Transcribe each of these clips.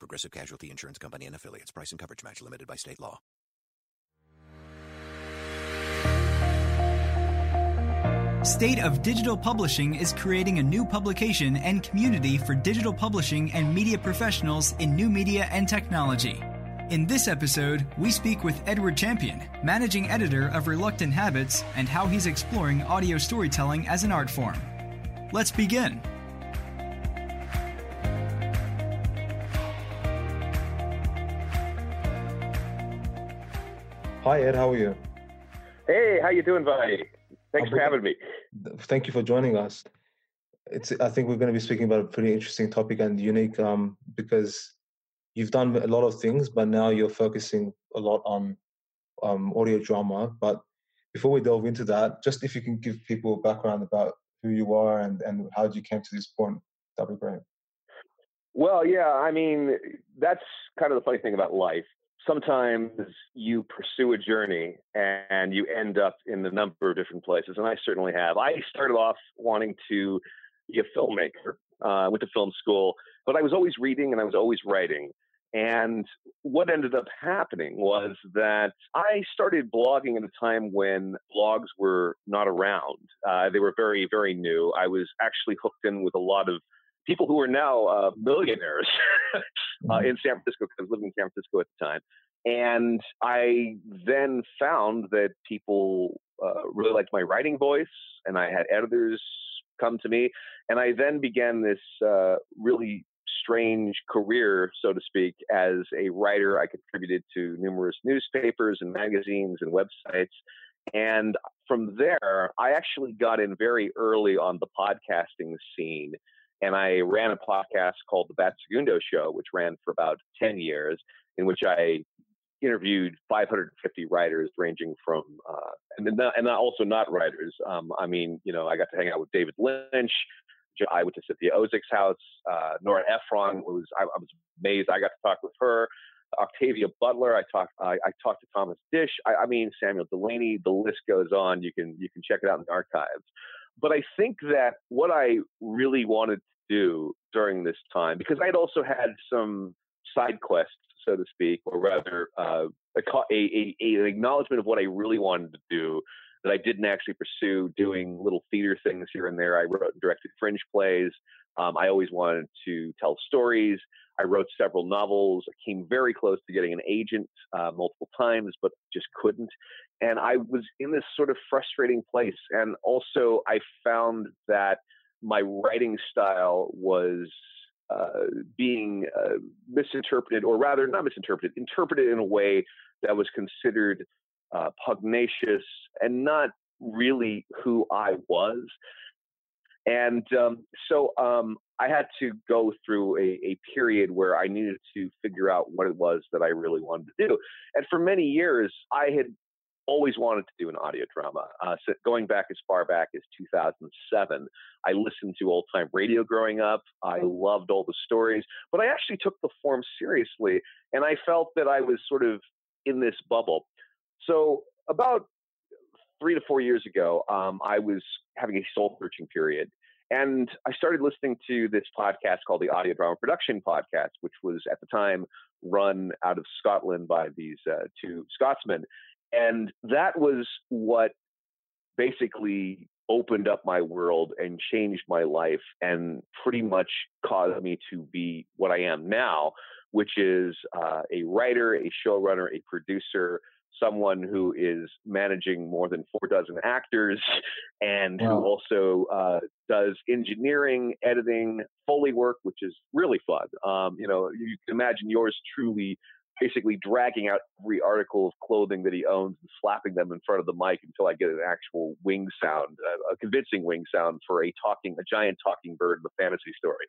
Progressive Casualty Insurance Company and affiliates. Price and coverage match limited by state law. State of Digital Publishing is creating a new publication and community for digital publishing and media professionals in new media and technology. In this episode, we speak with Edward Champion, managing editor of Reluctant Habits, and how he's exploring audio storytelling as an art form. Let's begin. Hi Ed, how are you? Hey, how you doing, Vi? Thanks I'm for having me. Thank you for joining us. It's I think we're going to be speaking about a pretty interesting topic and unique um, because you've done a lot of things, but now you're focusing a lot on um, audio drama. But before we delve into that, just if you can give people a background about who you are and, and how you came to this point, that'd be great. Well, yeah, I mean, that's kind of the funny thing about life. Sometimes you pursue a journey and you end up in a number of different places, and I certainly have. I started off wanting to be a filmmaker, uh, went to film school, but I was always reading and I was always writing. And what ended up happening was that I started blogging at a time when blogs were not around. Uh, they were very, very new. I was actually hooked in with a lot of people who are now uh, millionaires uh, in San Francisco because I was living in San Francisco at the time. And I then found that people uh, really liked my writing voice, and I had editors come to me. And I then began this uh, really strange career, so to speak, as a writer. I contributed to numerous newspapers and magazines and websites. And from there, I actually got in very early on the podcasting scene. And I ran a podcast called The Bat Segundo Show, which ran for about 10 years, in which I interviewed 550 writers ranging from, uh, and, not, and also not writers. Um, I mean, you know, I got to hang out with David Lynch. I went to Cynthia Ozick's house. Uh, Nora Ephron was, I, I was amazed. I got to talk with her. Octavia Butler. I talked. I, I talked to Thomas Disch. I, I mean Samuel Delany. The list goes on. You can you can check it out in the archives. But I think that what I really wanted do during this time, because I had also had some side quests, so to speak, or rather uh, a, a, a, an acknowledgement of what I really wanted to do that I didn't actually pursue doing little theater things here and there. I wrote and directed fringe plays. Um, I always wanted to tell stories. I wrote several novels. I came very close to getting an agent uh, multiple times, but just couldn't. And I was in this sort of frustrating place. And also, I found that my writing style was uh, being uh, misinterpreted, or rather, not misinterpreted, interpreted in a way that was considered uh, pugnacious and not really who I was. And um, so um, I had to go through a, a, period where I needed to figure out what it was that I really wanted to do. And for many years, I had always wanted to do an audio drama. Uh, so going back as far back as 2007, I listened to old time radio growing up. I loved all the stories, but I actually took the form seriously, and I felt that I was sort of in this bubble. So about three to four years ago, um, I was having a soul searching period. And I started listening to this podcast called the Audio Drama Production Podcast, which was at the time run out of Scotland by these uh, two Scotsmen. And that was what basically opened up my world and changed my life and pretty much caused me to be what I am now, which is uh, a writer, a showrunner, a producer, someone who is managing more than four dozen actors and wow. who also uh, does engineering, editing, Foley work, which is really fun. Um, you know, you can imagine yours truly basically dragging out every article of clothing that he owns and slapping them in front of the mic until I get an actual wing sound, uh, a convincing wing sound for a talking, a giant talking bird of a fantasy story.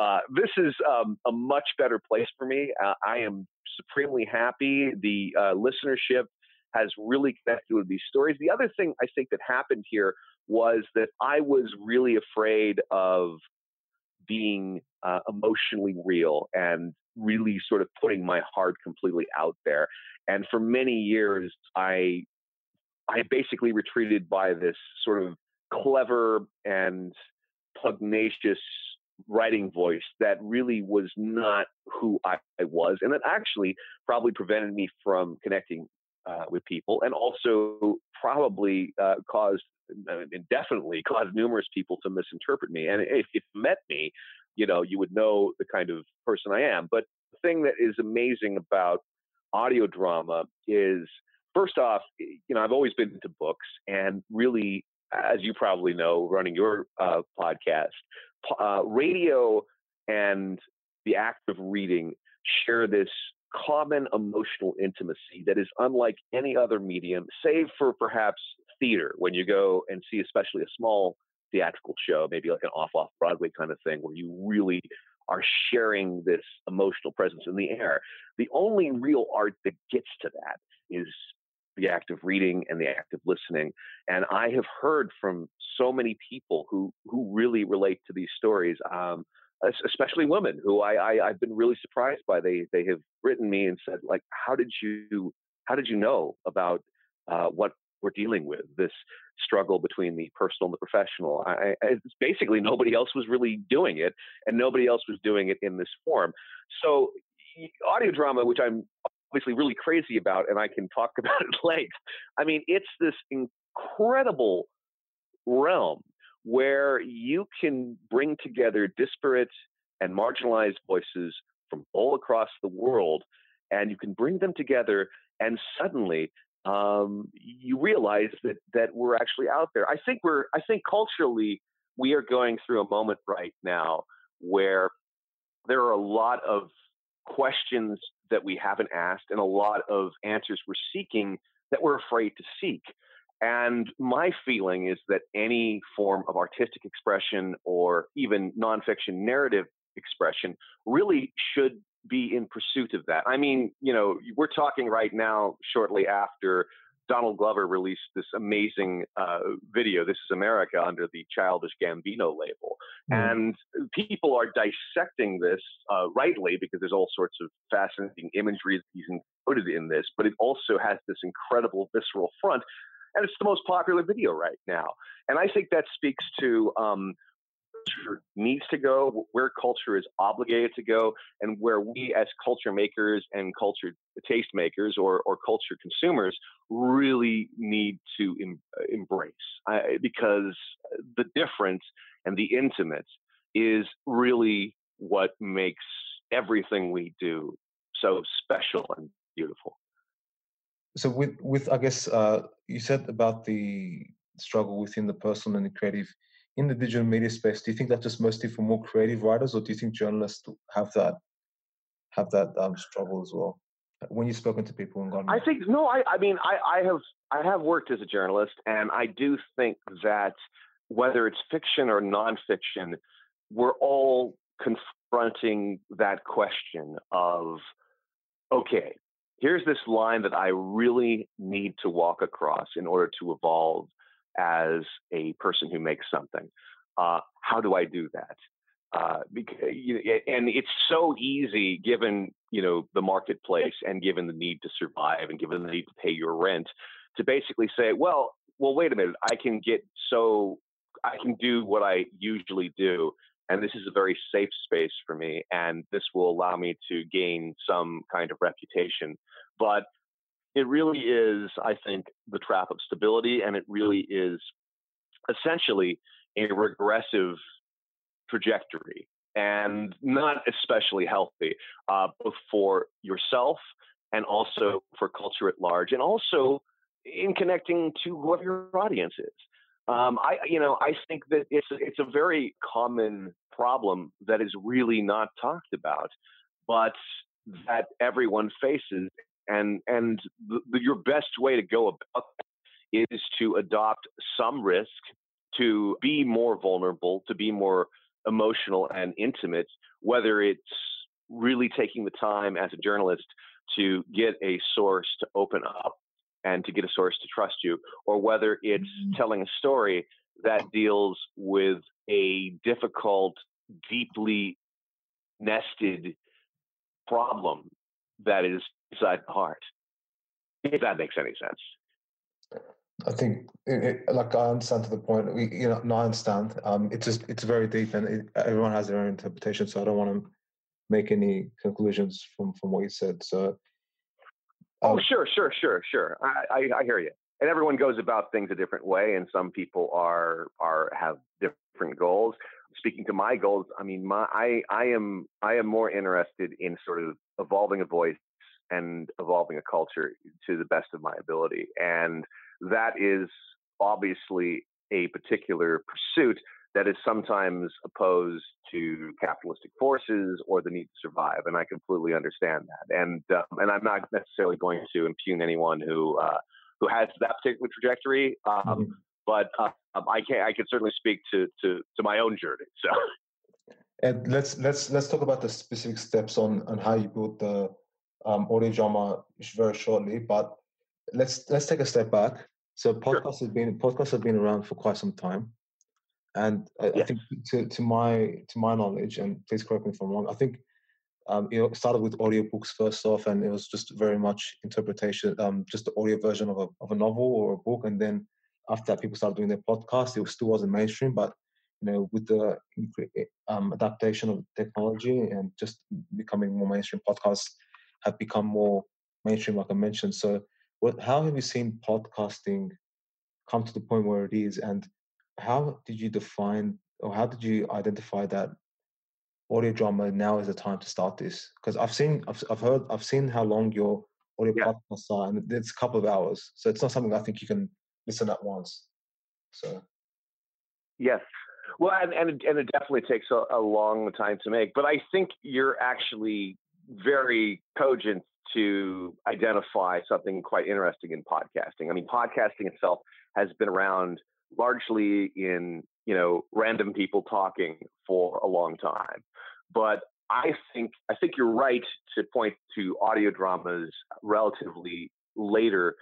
Uh, this is um, a much better place for me. Uh, I am supremely happy. The uh, listenership has really connected with these stories. The other thing I think that happened here was that I was really afraid of being uh, emotionally real and really sort of putting my heart completely out there. And for many years, I I basically retreated by this sort of clever and pugnacious writing voice that really was not who I, I was, and that actually probably prevented me from connecting uh, with people, and also probably uh, caused and definitely caused numerous people to misinterpret me. And if you met me, you know, you would know the kind of person I am. But the thing that is amazing about audio drama is, first off, you know, I've always been into books, and really, as you probably know, running your uh, podcast, uh, radio and the act of reading share this common emotional intimacy that is unlike any other medium, save for perhaps theater, when you go and see, especially a small theatrical show, maybe like an off off Broadway kind of thing, where you really are sharing this emotional presence in the air. The only real art that gets to that is the act of reading and the act of listening. And I have heard from so many people who who really relate to these stories. Um, especially women who I, I have been really surprised by. They they have written me and said like, how did you how did you know about uh, what we're dealing with this struggle between the personal and the professional. I, basically nobody else was really doing it, and nobody else was doing it in this form. So, audio drama, which I'm obviously really crazy about, and I can talk about it length. I mean, it's this incredible realm where you can bring together disparate and marginalized voices from all across the world, and you can bring them together, and suddenly um, you realize that that we're actually out there. I think we're I think culturally we are going through a moment right now where there are a lot of questions that we haven't asked and a lot of answers we're seeking that we're afraid to seek. And my feeling is that any form of artistic expression or even nonfiction narrative expression really should be in pursuit of that. I mean, you know, we're talking right now, shortly after Donald Glover released this amazing uh, video, This is America, under the Childish Gambino label. Mm. And people are dissecting this uh, rightly because there's all sorts of fascinating imagery that he's included in this, but it also has this incredible visceral front. And it's the most popular video right now. And I think that speaks to um, culture needs to go, where culture is obligated to go, and where we as culture makers and culture taste makers or, or culture consumers really need to em- embrace. I, because the difference and the intimate is really what makes everything we do so special and beautiful. So, with, with I guess uh, you said about the struggle within the personal and the creative in the digital media space, do you think that's just mostly for more creative writers, or do you think journalists have that have that um, struggle as well? When you've spoken to people and gone, I think no. I, I mean, I, I have I have worked as a journalist, and I do think that whether it's fiction or nonfiction, we're all confronting that question of, okay, here's this line that I really need to walk across in order to evolve as a person who makes something. Uh, how do I do that? Uh, because, and it's so easy given you know the marketplace and given the need to survive and given the need to pay your rent to basically say, well, well, wait a minute, I can get so I can do what I usually do, and this is a very safe space for me, and this will allow me to gain some kind of reputation. But it really is, I think, the trap of stability, and it really is essentially a regressive trajectory and not especially healthy, uh, both for yourself and also for culture at large, and also in connecting to whoever your audience is. Um, I, you know, I think that it's it's a very common problem that is really not talked about, but that everyone faces, and and the, the, your best way to go about that is to adopt some risk, to be more vulnerable, to be more emotional and intimate, whether it's really taking the time as a journalist to get a source to open up and to get a source to trust you, or whether it's mm-hmm. telling a story that deals with a difficult, deeply nested problem that is inside the heart. If that makes any sense. I think, it, it, like I understand to the point. We, you know, no, I understand. Um, it's just it's very deep, and it, everyone has their own interpretation. So I don't want to make any conclusions from from what you said. So. Oh, um, oh, sure, sure, sure, sure. I, I, I hear you. And everyone goes about things a different way, and some people are are have different goals. Speaking to my goals, I mean, my I I am I am more interested in sort of evolving a voice and evolving a culture to the best of my ability, and that is obviously a particular pursuit that is sometimes opposed to capitalistic forces or the need to survive, and I completely understand that. And um, and I'm not necessarily going to impugn anyone who uh, who has that particular trajectory, um, mm-hmm. but uh, um, I can I can certainly speak to to to my own journey. So. And let's let's let's talk about the specific steps on on how you built the um, audio drama very shortly. But let's let's take a step back. So podcasts sure. have been podcasts have been around for quite some time. And I, yes. I, think to, to my to my knowledge, and please correct me if I'm wrong, I think um, you know it started with audiobooks first off, and it was just very much interpretation, um, just the audio version of a of a novel or a book, and then after that, people started doing their podcast. It still wasn't mainstream, but you know, with the um, adaptation of technology and just becoming more mainstream, podcasts have become more mainstream, like I mentioned. So, what? How have you seen podcasting come to the point where it is, and how did you define or how did you identify that audio drama now is the time to start this? Because I've seen, I've, I've heard, I've seen how long your audio yeah. podcasts are, and it's a couple of hours. So it's not something I think you can listen at once. So, yes. Well, and and it, and it definitely takes a, a long time to make, but I think you're actually very cogent to identify something quite interesting in podcasting. I mean, podcasting itself has been around largely in you know random people talking for a long time but i think i think you're right to point to audio dramas relatively later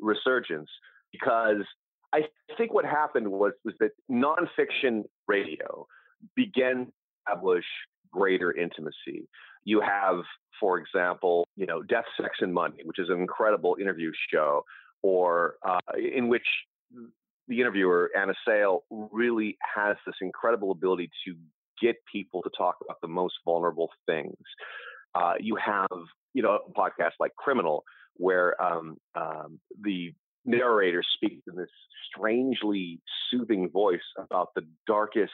resurgence because i think what happened was was that nonfiction radio began to establish greater intimacy you have for example you know death sex and money which is an incredible interview show or uh, in which the interviewer, Anna Sale, really has this incredible ability to get people to talk about the most vulnerable things. Uh, you have, you know, a podcast like Criminal, where um, um, the narrator speaks in this strangely soothing voice about the darkest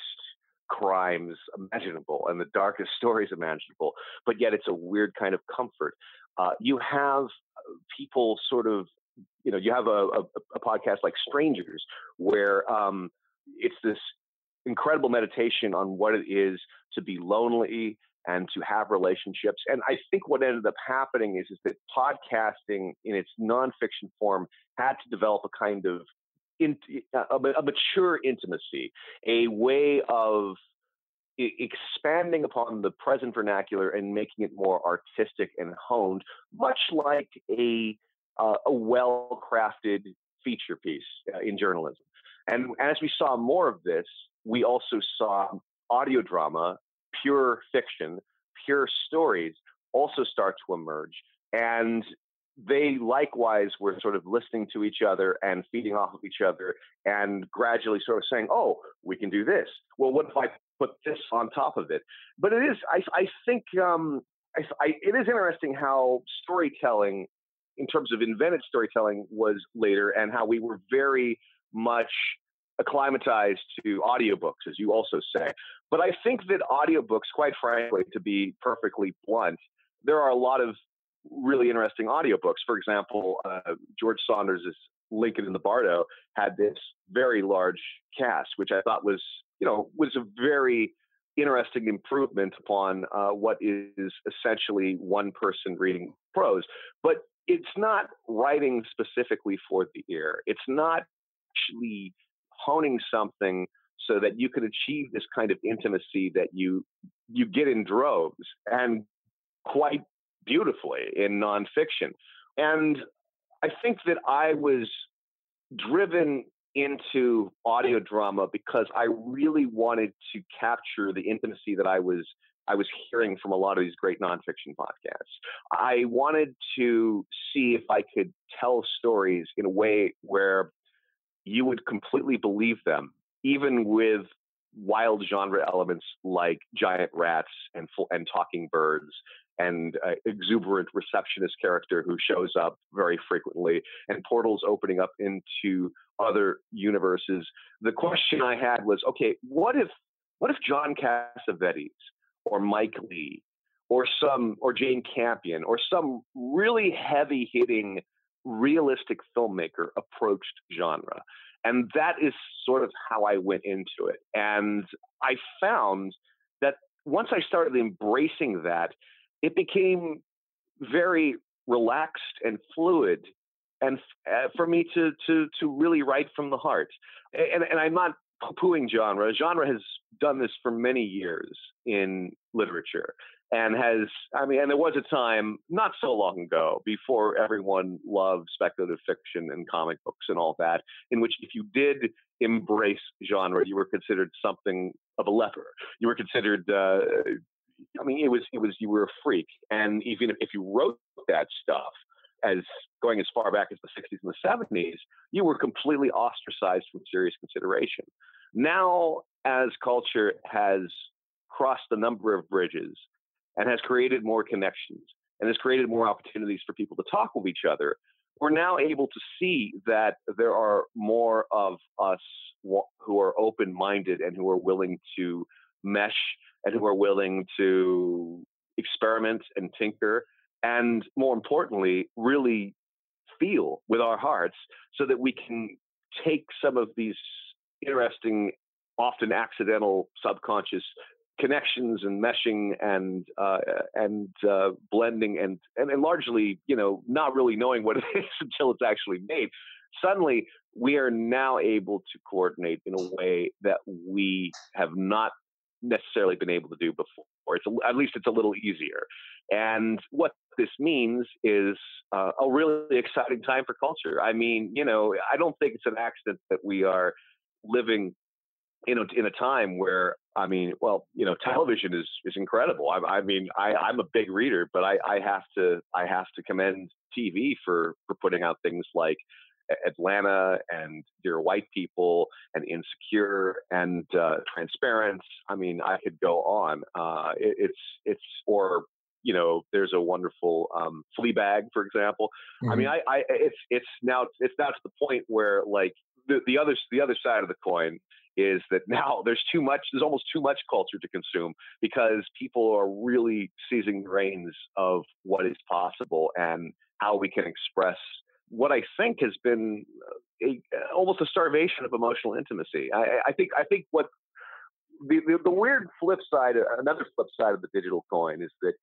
crimes imaginable and the darkest stories imaginable, but yet it's a weird kind of comfort. Uh, you have uh, people sort of you know, you have a, a, a podcast like Strangers, where um, it's this incredible meditation on what it is to be lonely and to have relationships. And I think what ended up happening is, is that podcasting in its nonfiction form had to develop a kind of in, a, a mature intimacy, a way of expanding upon the present vernacular and making it more artistic and honed, much like a uh, a well crafted feature piece uh, in journalism. And as we saw more of this, we also saw audio drama, pure fiction, pure stories also start to emerge. And they likewise were sort of listening to each other and feeding off of each other and gradually sort of saying, oh, we can do this. Well, what if I put this on top of it? But it is, I, I think, um, I, I, it is interesting how storytelling in terms of invented storytelling was later and how we were very much acclimatized to audiobooks, as you also say. But I think that audiobooks, quite frankly, to be perfectly blunt, there are a lot of really interesting audiobooks. For example, uh, George Saunders' Lincoln in the Bardo had this very large cast, which I thought was, you know, was a very interesting improvement upon uh, what is essentially one person reading prose. But it's not writing specifically for the ear. It's not actually honing something so that you can achieve this kind of intimacy that you you get in droves and quite beautifully in nonfiction. And I think that I was driven into audio drama because I really wanted to capture the intimacy that I was I was hearing from a lot of these great nonfiction podcasts. I wanted to see if I could tell stories in a way where you would completely believe them, even with wild genre elements like giant rats and and talking birds and uh, exuberant receptionist character who shows up very frequently and portals opening up into other universes. The question I had was, okay, what if what if John Cassavetes or Mike Leigh or some or Jane Campion or some really heavy hitting realistic filmmaker approached genre? And that is sort of how I went into it. And I found that once I started embracing that, it became very relaxed and fluid and uh, for me to to to really write from the heart. And and I'm not poo-pooing genre. Genre has done this for many years in literature and has i mean and there was a time not so long ago before everyone loved speculative fiction and comic books and all that in which if you did embrace genre you were considered something of a leper you were considered uh, i mean it was it was you were a freak and even if, you wrote that stuff as going as far back as the 60s and the 70s, you were completely ostracized from serious consideration. Now, as culture has crossed a number of bridges and has created more connections and has created more opportunities for people to talk with each other, we're now able to see that there are more of us who are open minded and who are willing to mesh and who are willing to experiment and tinker and more importantly, really feel with our hearts so that we can take some of these interesting, often accidental, subconscious connections and meshing and uh, and uh, blending and, and and largely, you know, not really knowing what it is until it's actually made. Suddenly, we are now able to coordinate in a way that we have not necessarily been able to do before. It's a, at least it's a little easier. And what this means is uh, a really exciting time for culture. I mean, you know, I don't think it's an accident that we are living in a, in a time where I mean, well, you know, television is is incredible. I, I mean, I, I'm a big reader, but I, I have to I have to commend TV for for putting out things like Atlanta and Dear White People and Insecure and uh, Transparent. I mean, I could go on. Uh, it, it's it's or you know, there's a wonderful um, Fleabag, for example. Mm-hmm. I mean, mm-hmm. I, I it's it's now it's now to the point where like the the other the other side of the coin is that now there's too much there's almost too much culture to consume because people are really seizing the reins of what is possible and how we can express what I think has been uh, a, almost a starvation of emotional intimacy. I, I think I think what the, the, the weird flip side, another flip side of the digital coin is that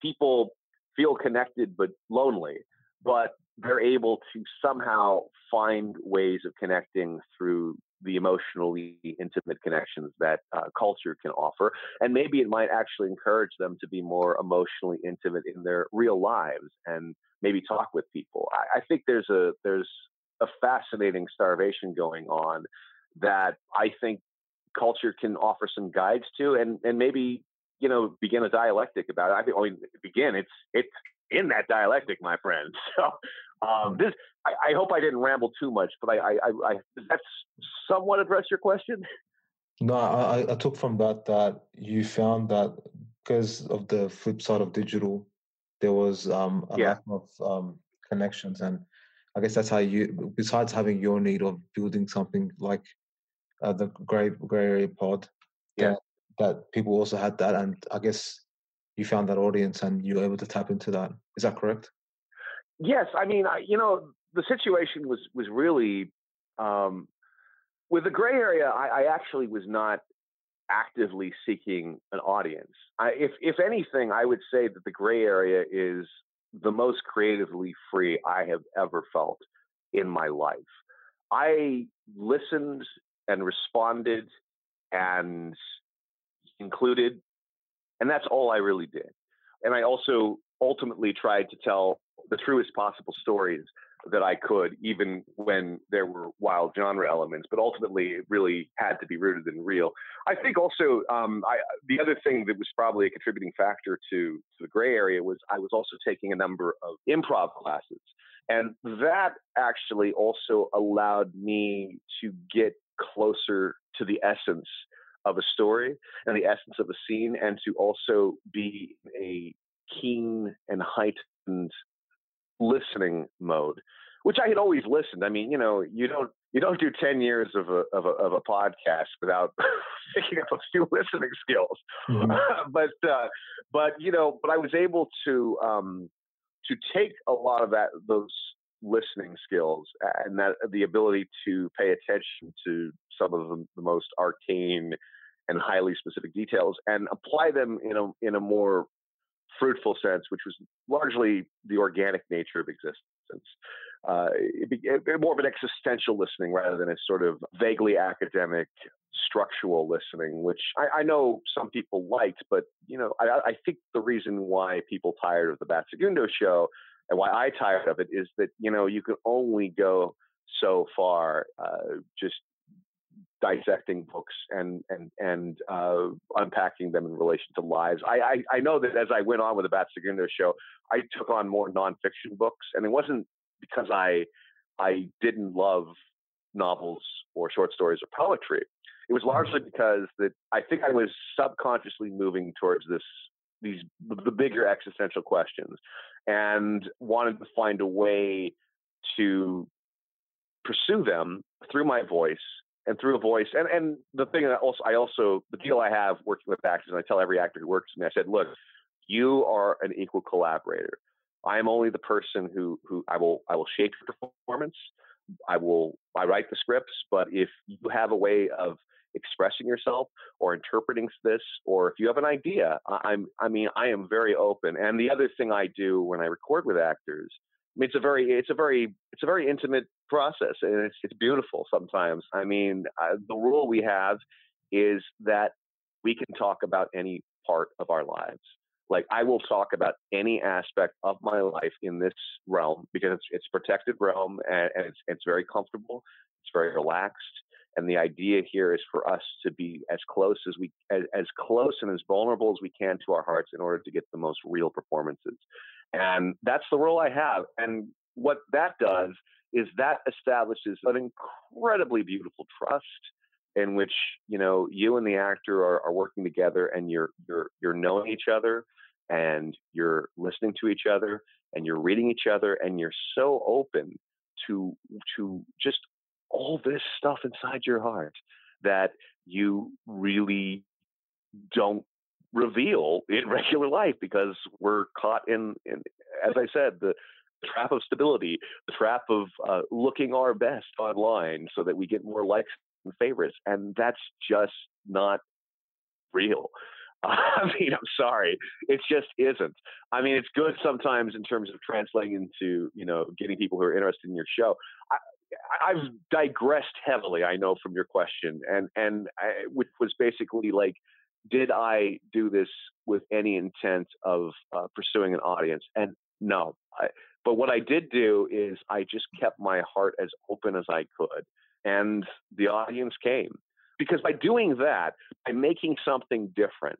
people feel connected but lonely, but they're able to somehow find ways of connecting through the emotionally intimate connections that uh, culture can offer. And maybe it might actually encourage them to be more emotionally intimate in their real lives and maybe talk with people. I, I think there's a there's a fascinating starvation going on that I think culture can offer some guides to and and maybe you know begin a dialectic about it. I think I mean begin it's it's in that dialectic, my friend. So um, this I, I, hope I didn't ramble too much, but I, I, I, that's somewhat address your question. No, I, I took from that that you found that because of the flip side of digital, there was um, a yeah. lack of um, connections, and I guess that's how you. Besides having your need of building something like uh, the Gray Gray Area Pod, yeah, that, that people also had that, and I guess you found that audience and you were able to tap into that. Is that correct? Yes, I mean, I, you know, the situation was was really um, with the gray area. I, I actually was not actively seeking an audience. I, if if anything, I would say that the gray area is the most creatively free I have ever felt in my life. I listened and responded and included, and that's all I really did. And I also ultimately tried to tell the truest possible stories that I could, even when there were wild genre elements. But ultimately, it really had to be rooted in real. I think also um, I, the other thing that was probably a contributing factor to, to the gray area was I was also taking a number of improv classes. And that actually also allowed me to get closer to the essence of a story and the essence of a scene, and to also be a keen and heightened listening mode, which I had always listened. I mean, you know, you don't you don't do ten years of a of a, of a podcast without picking up a few listening skills. Mm-hmm. but uh, but you know, but I was able to um, to take a lot of that those listening skills and that the ability to pay attention to some of the, the most arcane and highly specific details and apply them in a in a more fruitful sense, which was largely the organic nature of existence. Uh, it, it, more of an existential listening rather than a sort of vaguely academic structural listening, which I, I know some people liked, but you know, I, I, think the reason why people tired of the Bat Segundo show and why I tired of it is that you know you can only go so far uh, just dissecting books and and and uh, unpacking them in relation to lives. I, I, I know that as I went on with the Bat Segundo show, I took on more nonfiction books, and it wasn't because I I didn't love novels or short stories or poetry. It was largely because that I think I was subconsciously moving towards this these the bigger existential questions and wanted to find a way to pursue them through my voice and through a voice. And and the thing that also I also the deal I have working with actors, and I tell every actor who works with me, I said, look, you are an equal collaborator. I am only the person who who I will I will shape your performance. I will I write the scripts, but if you have a way of expressing yourself or interpreting this, or if you have an idea, I'm I mean I am very open. And the other thing I do when I record with actors I mean, it's a very, it's a very, it's a very intimate process, and it's it's beautiful sometimes. I mean, the rule we have is that we can talk about any part of our lives. Like I will talk about any aspect of my life in this realm because it's it's protected realm and, and it's it's very comfortable, it's very relaxed, and the idea here is for us to be as close as we as, as close and as vulnerable as we can to our hearts in order to get the most real performances. And that's the role I have. And what that does is that establishes an incredibly beautiful trust in which you know you and the actor are, are working together and you're you're you're knowing each other and you're listening to each other and you're reading each other and you're so open to to just all this stuff inside your heart that you really don't reveal in regular life because we're caught in, in as I said, the trap of stability, the trap of uh, looking our best online so that we get more likes and favorites. And that's just not real. I mean, I'm sorry. It just isn't. I mean, it's good sometimes in terms of translating into, you know, getting people who are interested in your show. I, I've digressed heavily, I know, from your question, and and I, which was basically like, did I do this with any intent of uh, pursuing an audience? And no, I, but what I did do is I just kept my heart as open as I could, and the audience came because by doing that, by making something different,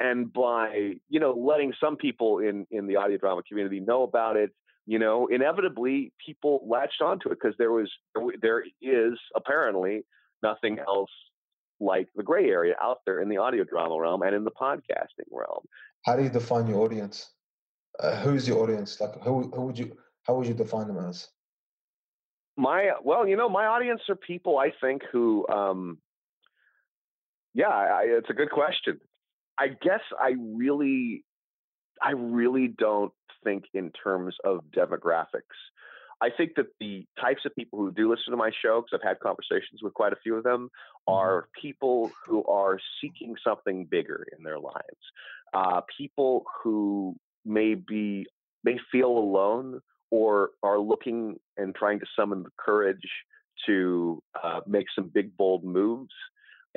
and by you know letting some people in in the audio drama community know about it you know, inevitably people latched onto it because there was there is apparently nothing else like the gray area out there in the audio drama realm and in the podcasting realm. How do you define your audience? Uh, who's your audience? Like, who who would you how would you define them as? My well, you know, my audience are people I think who, um, yeah, I, it's a good question. I guess I really, I really don't think in terms of demographics. I think that the types of people who do listen to my show, because I've had conversations with quite a few of them, are people who are seeking something bigger in their lives. Uh, people who may be may feel alone or are looking and trying to summon the courage to uh, make some big bold moves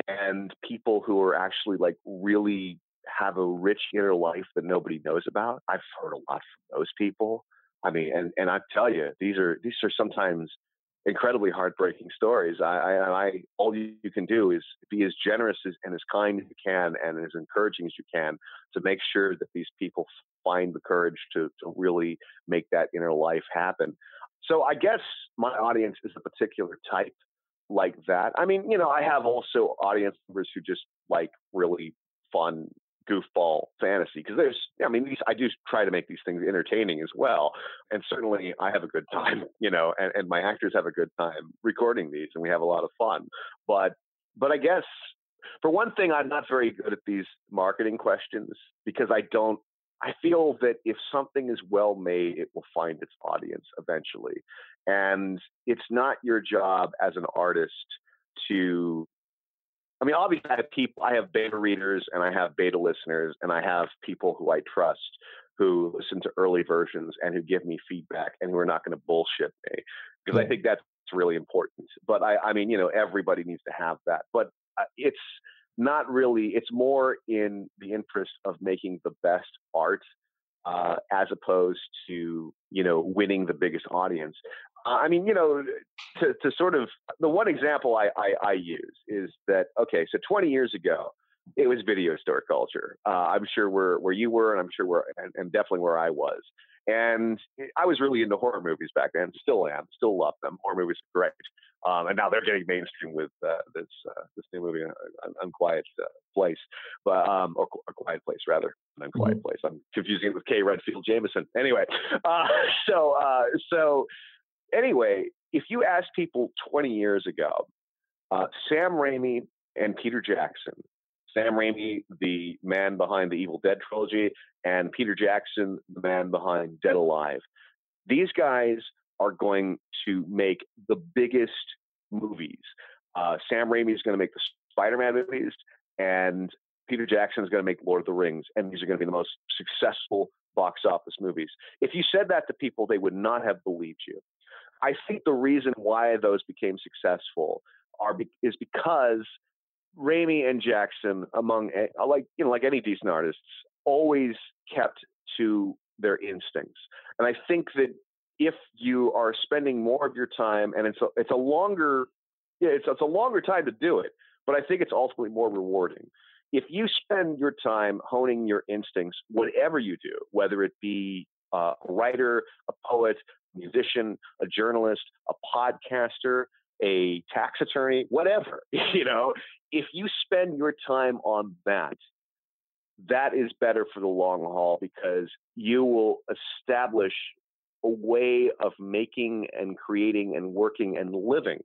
and people who are actually like really have a rich inner life that nobody knows about. I've heard a lot from those people. I mean, and and I tell you, these are these are sometimes incredibly heartbreaking stories. I, I, I all you, you, can do is be as generous as, and as kind as you can, and as encouraging as you can to make sure that these people find the courage to to really make that inner life happen. So I guess my audience is a particular type like that. I mean, you know, I have also audience members who just like really fun goofball fantasy because there's i mean these, i do try to make these things entertaining as well and certainly i have a good time you know and, and my actors have a good time recording these and we have a lot of fun but but i guess for one thing i'm not very good at these marketing questions because i don't I feel that if something is well made, it will find its audience eventually. And it's not your job as an artist to I mean, obviously, I have people, I have beta readers and I have beta listeners, and I have people who I trust who listen to early versions and who give me feedback and who are not going to bullshit me because I think that's really important. But I, I mean, you know, everybody needs to have that. But uh, it's not really, it's more in the interest of making the best art uh, as opposed to you know winning the biggest audience. Uh, I mean, you know, to, to sort of the one example I, I, I, use is that okay, so 20 years ago, it was video store culture. Uh, I'm sure where where you were, and I'm sure where and, and definitely where I was. And I was really into horror movies back then. Still am. Still love them. Horror movies are great. Um, and now they're getting mainstream with uh, this uh, this new movie, uh, Unquiet uh, Place, but um, or A Quiet Place rather, an Unquiet mm-hmm. Place. I'm confusing it with Kay Redfield Jamison. Anyway, uh, so uh, so anyway, if you ask people 20 years ago, Sam Raimi and Peter Jackson Sam Raimi, the man behind the Evil Dead trilogy, and Peter Jackson, the man behind Dead Alive. These guys are going to make the biggest movies. Uh, Sam Raimi is going to make the Spider-Man movies, and Peter Jackson is going to make Lord of the Rings, and these are going to be the most successful box office movies. If you said that to people, they would not have believed you. I think the reason why those became successful are be- is because Raimi and Jackson, among like you know, like any decent artists, always kept to their instincts. And I think that if you are spending more of your time, and it's a, it's a longer, yeah, it's it's a longer time to do it, but I think it's ultimately more rewarding. If you spend your time honing your instincts, whatever you do, whether it be a writer, a poet, a musician, a journalist, a podcaster, a tax attorney, whatever, you know, if you spend your time on that, that is better for the long haul because you will establish a way of making and creating and working and living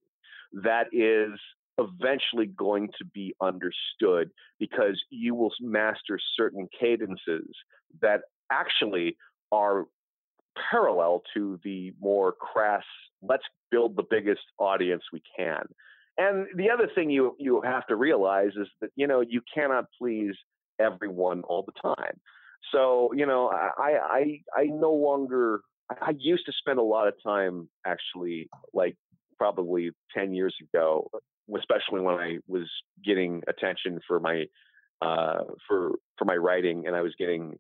that is eventually going to be understood because you will master certain cadences that actually are parallel to the more crass let's build the biggest audience we can. And the other thing you you have to realize is that you know you cannot please everyone all the time. So you know i i i no longer i used to spend a lot of time actually like probably 10 years ago especially when i was getting attention for my uh, for for my writing and i was getting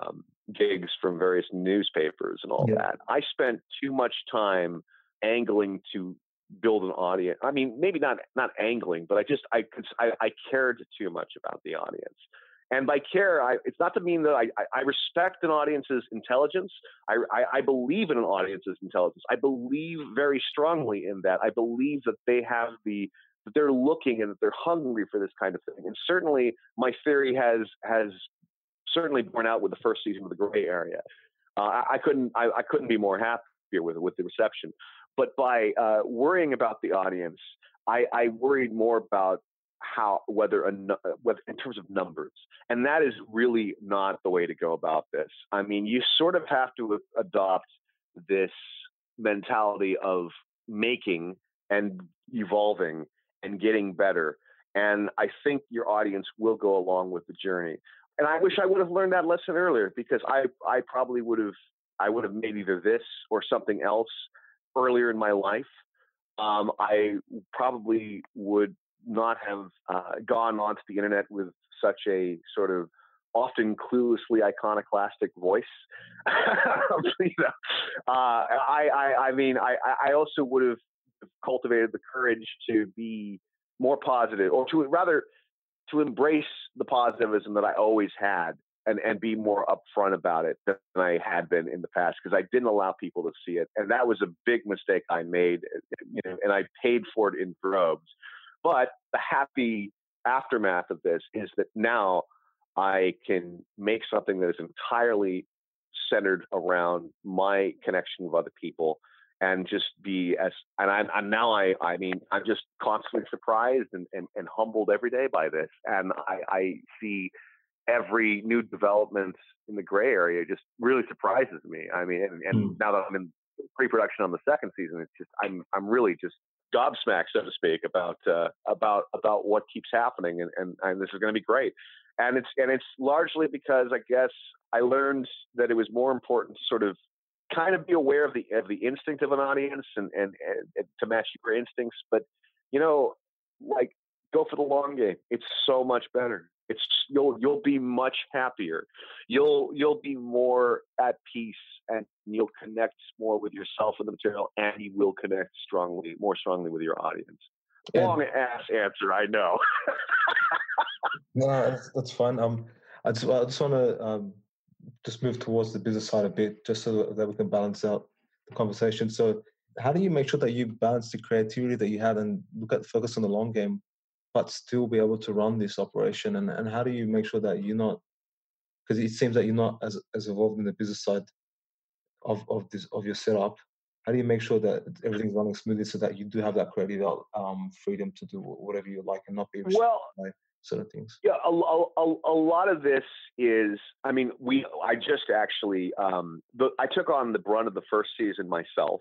um, gigs from various newspapers and all yeah. that. I spent too much time angling to build an audience. I mean, maybe not not angling, but I just I I, I cared too much about the audience. And by care, I, it's not to mean that I, I, respect an audience's intelligence. I, I, I, believe in an audience's intelligence. I believe very strongly in that. I believe that they have the that they're looking and that they're hungry for this kind of thing. And certainly, my theory has has certainly borne out with the first season of the Gray Area. Uh, I, I, couldn't I, I, couldn't be more happier with with the reception. But by uh, worrying about the audience, I, I, worried more about how whether, a, whether in terms of numbers, and that is really not the way to go about this. I mean, you sort of have to adopt this mentality of making and evolving and getting better. And I think your audience will go along with the journey. And I wish I would have learned that lesson earlier because I, I probably would have I would have made either this or something else earlier in my life. Um, I probably would not have uh, gone onto the internet with such a sort of often cluelessly iconoclastic voice. you know, uh, I, I, I mean, I, I also would have cultivated the courage to be more positive, or to rather to embrace the positivism that I always had, and and be more upfront about it than I had been in the past because I didn't allow people to see it, and that was a big mistake I made, you know, and I paid for it in droves. But the happy aftermath of this is that now I can make something that is entirely centered around my connection with other people and just be as and I'm now I I mean I'm just constantly surprised and, and, and humbled every day by this and I, I see every new development in the gray area just really surprises me. I mean and, and mm. now that I'm in pre-production on the second season it's just I'm I'm really just gobsmacked so to speak about uh, about about what keeps happening and, and, and this is going to be great and it's and it's largely because I guess I learned that it was more important to sort of kind of be aware of the of the instinct of an audience and and, and, and to match your instincts, but you know, like go for the long game. It's so much better. It's you'll you'll be much happier. You'll you'll be more at peace and you'll connect more with yourself and the material, and you will connect strongly, more strongly with your audience. Long ass answer, I know. no, that's, that's fine. Um, I just, I just want to um, just move towards the business side a bit, just so that we can balance out the conversation. So, how do you make sure that you balance the creativity that you had and look at focus on the long game, but still be able to run this operation? And and how do you make sure that you're not because it seems that you're not as as involved in the business side of of this of your setup. How do you make sure that everything's running smoothly so that you do have that creative um, freedom to do whatever you like and not be well? By, sort of things? Yeah, a, a, a, lot of this is, I mean, we, I just actually, um, the, I took on the brunt of the first season myself,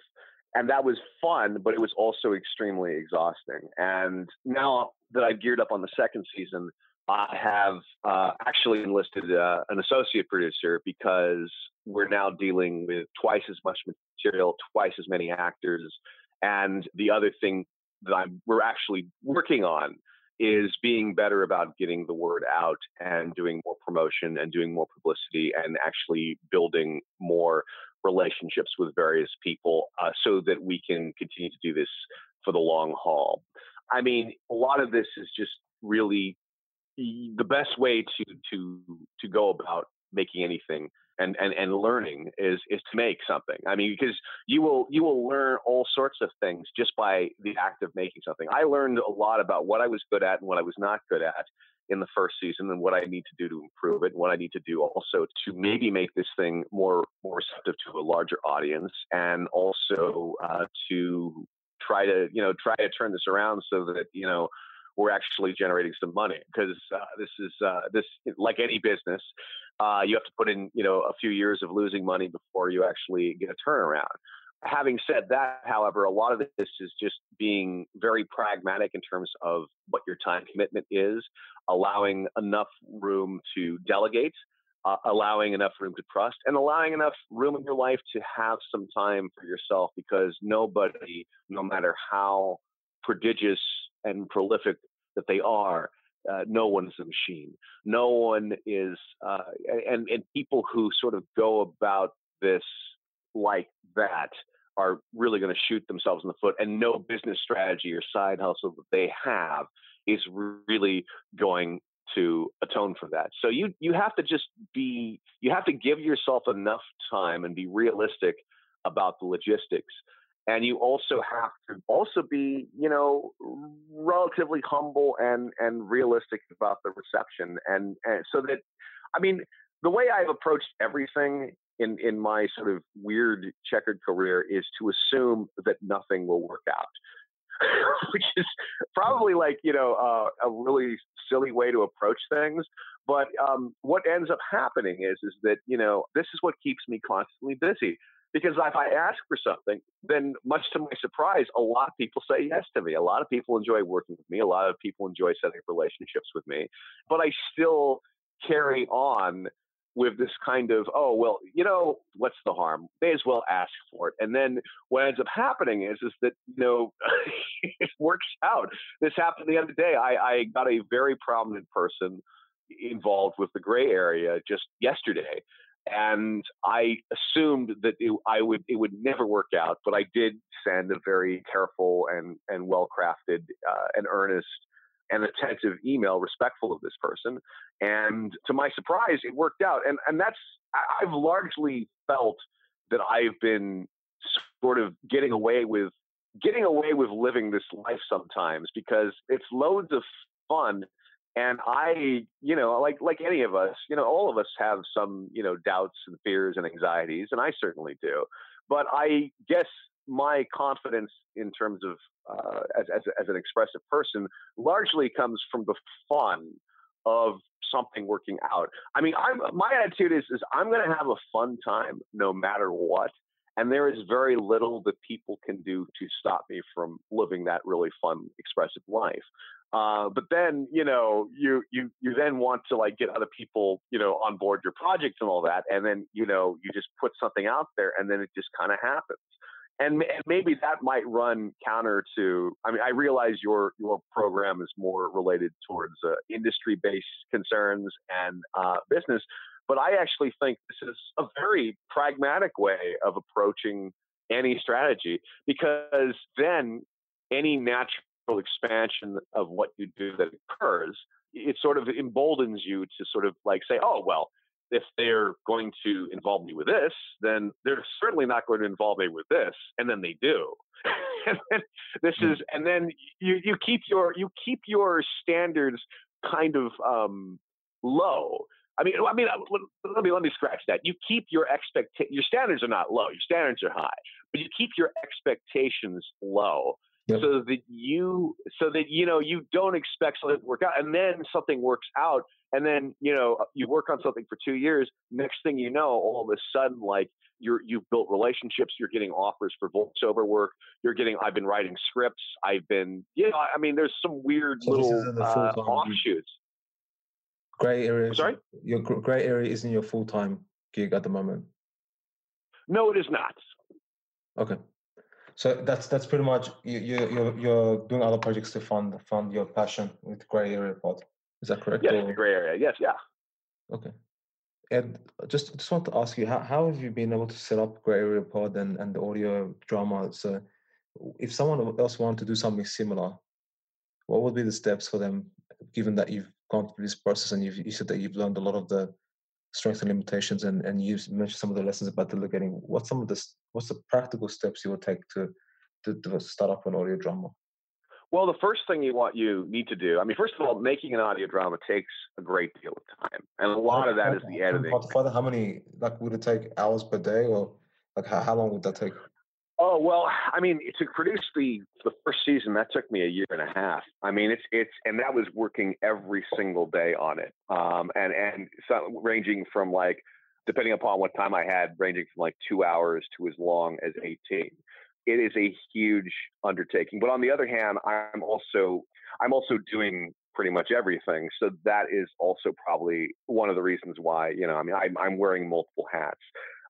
and that was fun, but it was also extremely exhausting. And now that I've geared up on the second season, I have uh, actually enlisted uh, an associate producer because we're now dealing with twice as much material, twice as many actors, and the other thing that I'm, we're actually working on is being better about getting the word out and doing more promotion and doing more publicity and actually building more relationships with various people uh, so that we can continue to do this for the long haul. I mean, a lot of this is just really the best way to to to go about making anything and, and, and learning is is to make something. I mean, because you will you will learn all sorts of things just by the act of making something. I learned a lot about what I was good at and what I was not good at in the first season and what I need to do to improve it, and what I need to do also to maybe make this thing more more receptive to a larger audience, and also uh, to try to you know try to turn this around so that you know we're actually generating some money because uh, this is uh, this like any business uh, you have to put in, you know, a few years of losing money before you actually get a turnaround. Having said that, however, a lot of this is just being very pragmatic in terms of what your time commitment is, allowing enough room to delegate, uh, allowing enough room to trust, and allowing enough room in your life to have some time for yourself because nobody, no matter how prodigious and prolific that they are, uh, no one's a machine. No one is, uh, and and people who sort of go about this like that are really going to shoot themselves in the foot. And no business strategy or side hustle that they have is really going to atone for that. So you you have to just be you have to give yourself enough time and be realistic about the logistics and you also have to also be you know relatively humble and and realistic about the reception. And, and so that i mean the way i've approached everything in in my sort of weird checkered career is to assume that nothing will work out. Which is probably like you know uh, a really silly way to approach things. But um, what ends up happening is is that you know this is what keeps me constantly busy because if I ask for something, then much to my surprise, a lot of people say yes to me. A lot of people enjoy working with me. A lot of people enjoy setting up relationships with me. But I still carry on with this kind of, oh, well, you know, what's the harm? May as well ask for it. And then what ends up happening is, is that, you know, it works out. This happened the other day. I, I got a very prominent person involved with the gray area just yesterday. And I assumed that it, I would it would never work out, but I did send a very careful and and well crafted uh, and earnest and attentive email respectful of this person. And to my surprise, it worked out. And and that's I've largely felt that I've been sort of getting away with getting away with living this life sometimes because it's loads of fun and I, you know, like like any of us, you know, all of us have some, you know, doubts and fears and anxieties, and I certainly do. But I guess my confidence in terms of uh, as, as as an expressive person largely comes from the fun of something working out. I mean, I'm my attitude is is I'm going to have a fun time no matter what. And there is very little that people can do to stop me from living that really fun, expressive life. Uh, but then, you know, you you you then want to like get other people, you know, on board your project and all that, and then you know you just put something out there, and then it just kind of happens. And, and maybe that might run counter to. I mean, I realize your your program is more related towards uh, industry based concerns and uh, business, but I actually think this is a very pragmatic way of approaching any strategy because then any natural expansion of what you do that occurs, it sort of emboldens you to sort of like say, oh, well, if they're going to involve me with this, then they're certainly not going to involve me with this. And then they do. and then this is, and then you, you keep your, you keep your standards kind of um, low. I mean, I mean, let me let me scratch that. You keep your expect your standards are not low. Your standards are high, but you keep your expectations low Yep. so that you so that you know you don't expect something to work out and then something works out and then you know you work on something for two years next thing you know all of a sudden like you're you've built relationships you're getting offers for voiceover work you're getting i've been writing scripts i've been you know i mean there's some weird so little uh, offshoots. Gray area sorry? your gray area isn't your full-time gig at the moment? No it is not. Okay so that's that's pretty much you you you're, you're doing other projects to fund fund your passion with gray area pod. Is that correct? Yes, or? gray area. Yes, yeah. Okay. And just just want to ask you how, how have you been able to set up gray area pod and, and the audio drama? So if someone else wanted to do something similar, what would be the steps for them? Given that you've gone through this process and you've you said that you've learned a lot of the strengths and limitations and and you mentioned some of the lessons about delegating what's some of the what's the practical steps you will take to to, to start up an audio drama? Well the first thing you want you need to do i mean first of all making an audio drama takes a great deal of time and a lot of that is the editing. how many like would it take hours per day or like how, how long would that take Oh well, I mean, to produce the the first season that took me a year and a half. I mean, it's it's and that was working every single day on it, um, and and so ranging from like depending upon what time I had, ranging from like two hours to as long as eighteen. It is a huge undertaking, but on the other hand, I'm also I'm also doing pretty much everything, so that is also probably one of the reasons why you know I mean I'm I'm wearing multiple hats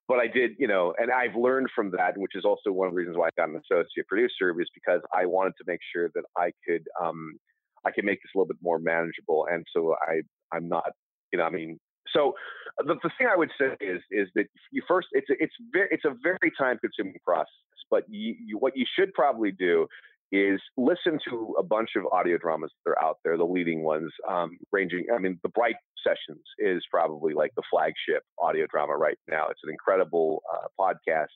but I did, you know, and I've learned from that, which is also one of the reasons why I got an associate producer, was because I wanted to make sure that I could, um, I could make this a little bit more manageable, and so I, I'm not, you know, I mean, so the, the thing I would say is, is that you first, it's it's very, it's a very time consuming process, but you, you, what you should probably do is listen to a bunch of audio dramas that are out there, the leading ones, um, ranging. I mean, the Bright Sessions is probably like the flagship audio drama right now. It's an incredible uh, podcast,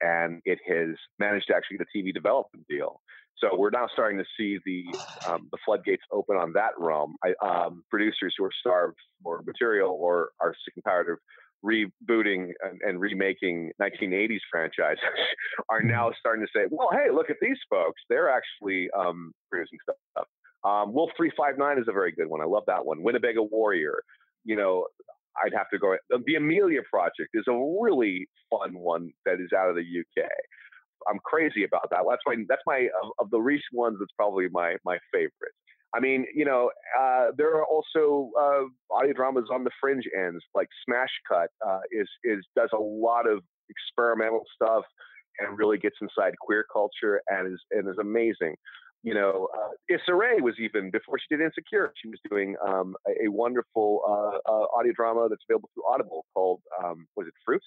and it has managed to actually get a TV development deal. So we're now starting to see the um, the floodgates open on that realm. I, um, producers who are starved for material or are sick and tired of rebooting and, and, remaking 1980s franchises are mm-hmm. now starting to say, well, hey, look at these folks. They're actually um, producing stuff. Um, Wolf 359 is a very good one. I love that one. Winnebago Warrior. You know, I'd have to go. The Amelia Project is a really fun one that is out of the UK. I'm crazy about that. That's my that's my of, of the recent ones. That's probably my my favorite. I mean, you know, uh, there are also uh, audio dramas on the fringe ends, like Smash Cut uh, is is does a lot of experimental stuff and really gets inside queer culture and is and is amazing. You know, uh, Issa Rae was even before she did Insecure, she was doing um, a, a, wonderful uh, uh, audio drama that's available through Audible called um, was it Fruits?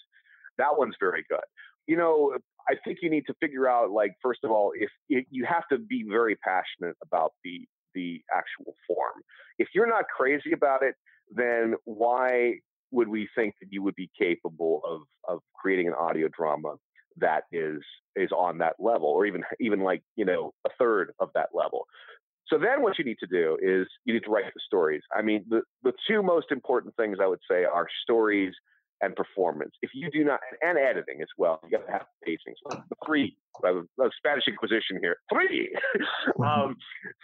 That one's very good. You know, I think you need to figure out like first of all if, if you have to be very passionate about the the actual form. If you're not crazy about it, then why would we think that you would be capable of of creating an audio drama that is is on that level or even even like you know a third of that level so then what you need to do is you need to write the stories i mean the the two most important things i would say are stories and performance. If you do not and editing as well you got to have pacing. So the three uh, spanish inquisition here. Three! Um,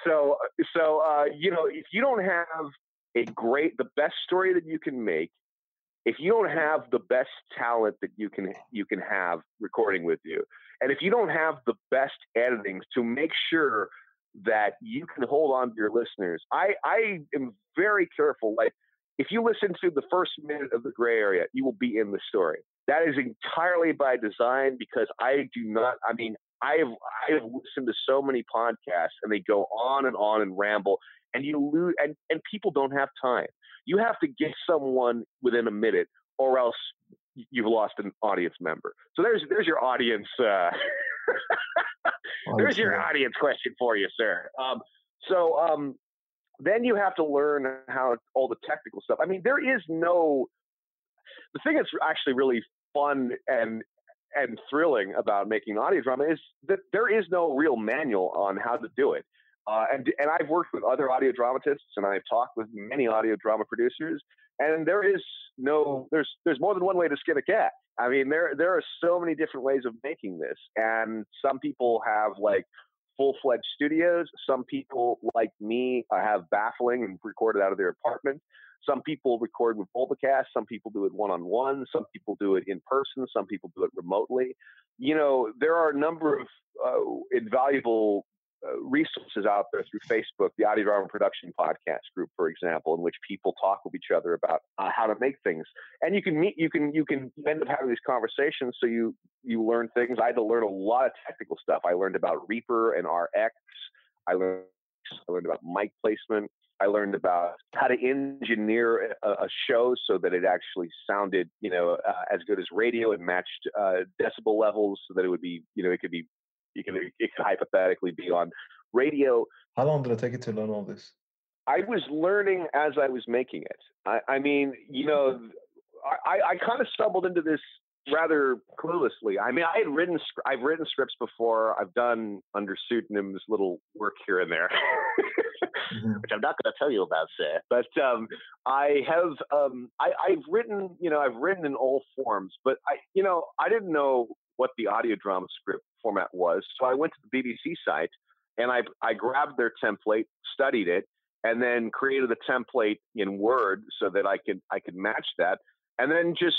so so uh, you know if you don't have a great the best story that you can make if you don't have the best talent that you can you can have recording with you and if you don't have the best editing to make sure that you can hold on to your listeners i i am very careful like if you listen to the first minute of the gray area you will be in the story that is entirely by design because i do not i mean i have i have listened to so many podcasts and they go on and on and ramble and you lose and, and people don't have time you have to get someone within a minute, or else you've lost an audience member. So there's there's your audience. Uh, there's your audience question for you, sir. Um, so um, then you have to learn how all the technical stuff. I mean, there is no. The thing that's actually really fun and and thrilling about making audio drama is that there is no real manual on how to do it. Uh, and and I've worked with other audio dramatists, and I've talked with many audio drama producers, and there is no there's there's more than one way to skin a cat. I mean, there there are so many different ways of making this, and some people have like full fledged studios. Some people, like me, have baffling and record it out of their apartment. Some people record with Bulbacast. Some people do it one on one. Some people do it in person. Some people do it remotely. You know, there are a number of uh, invaluable resources out there through Facebook, the Audio Drama Production Podcast Group, for example, in which people talk with each other about uh, how to make things. And you can meet, you can, you can end up having these conversations. So you you learn things. I had to learn a lot of technical stuff. I learned about Reaper and RX. I learned I learned about mic placement. I learned about how to engineer a, a show so that it actually sounded, you know, uh, as good as radio and matched uh, decibel levels, so that it would be, you know, it could be you can it could hypothetically be on radio. How long did it take you to learn all this? I was learning as I was making it. I, I mean, you know, I, I kind of stumbled into this rather cluelessly. I mean, I had written I've written scripts before. I've done under pseudonyms little work here and there, mm-hmm. which I'm not going to tell you about, sir. But um, I have um, I, I've written you know I've written in all forms, but I you know I didn't know what the audio drama script format was. So I went to the BBC site and I, I grabbed their template, studied it, and then created the template in Word so that I could I could match that, and then just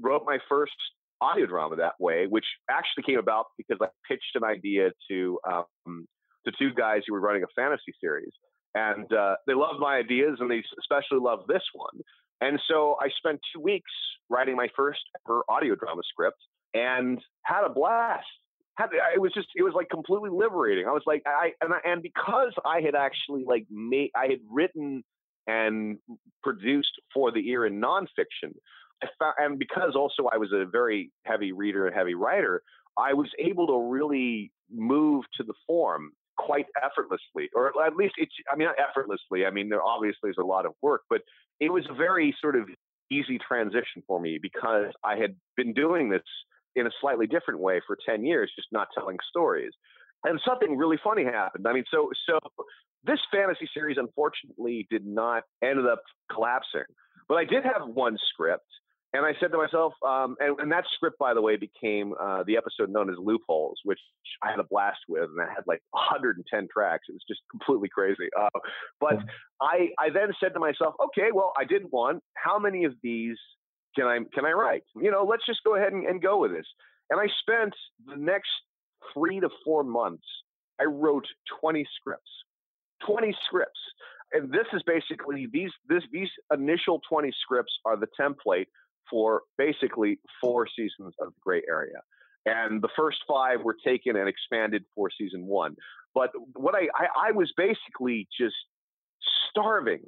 wrote my first audio drama that way, which actually came about because I pitched an idea to um, to two guys who were running a fantasy series, and uh, they loved my ideas, and they especially loved this one. And so I spent two weeks writing my first ever audio drama script, and had a blast. Had, it was just it was like completely liberating. I was like I and I, and because I had actually like made I had written and produced for the ear in nonfiction. I found, and because also I was a very heavy reader and heavy writer, I was able to really move to the form quite effortlessly, or at least it's, I mean, not effortlessly. I mean, there obviously is a lot of work, but it was a very sort of easy transition for me because I had been doing this in a slightly different way for 10 years, just not telling stories. And something really funny happened. I mean, so so this fantasy series unfortunately did not ended up collapsing. But I did have one script and I said to myself, um, and, and, that script, by the way, became uh, the episode known as Loopholes, which I had a blast with, and I had like 110 tracks. It was just completely crazy. Uh, but mm-hmm. I, I then said to myself, okay, well, I did one. How many of these can I can I write? You know, let's just go ahead and, and go with this. And I spent the next three to four months. I wrote 20 scripts. 20 scripts and this is basically these this these initial 20 scripts are the template for basically four seasons of the Gray Area. And the first five were taken and expanded for season one. But what I, I, I was basically just starving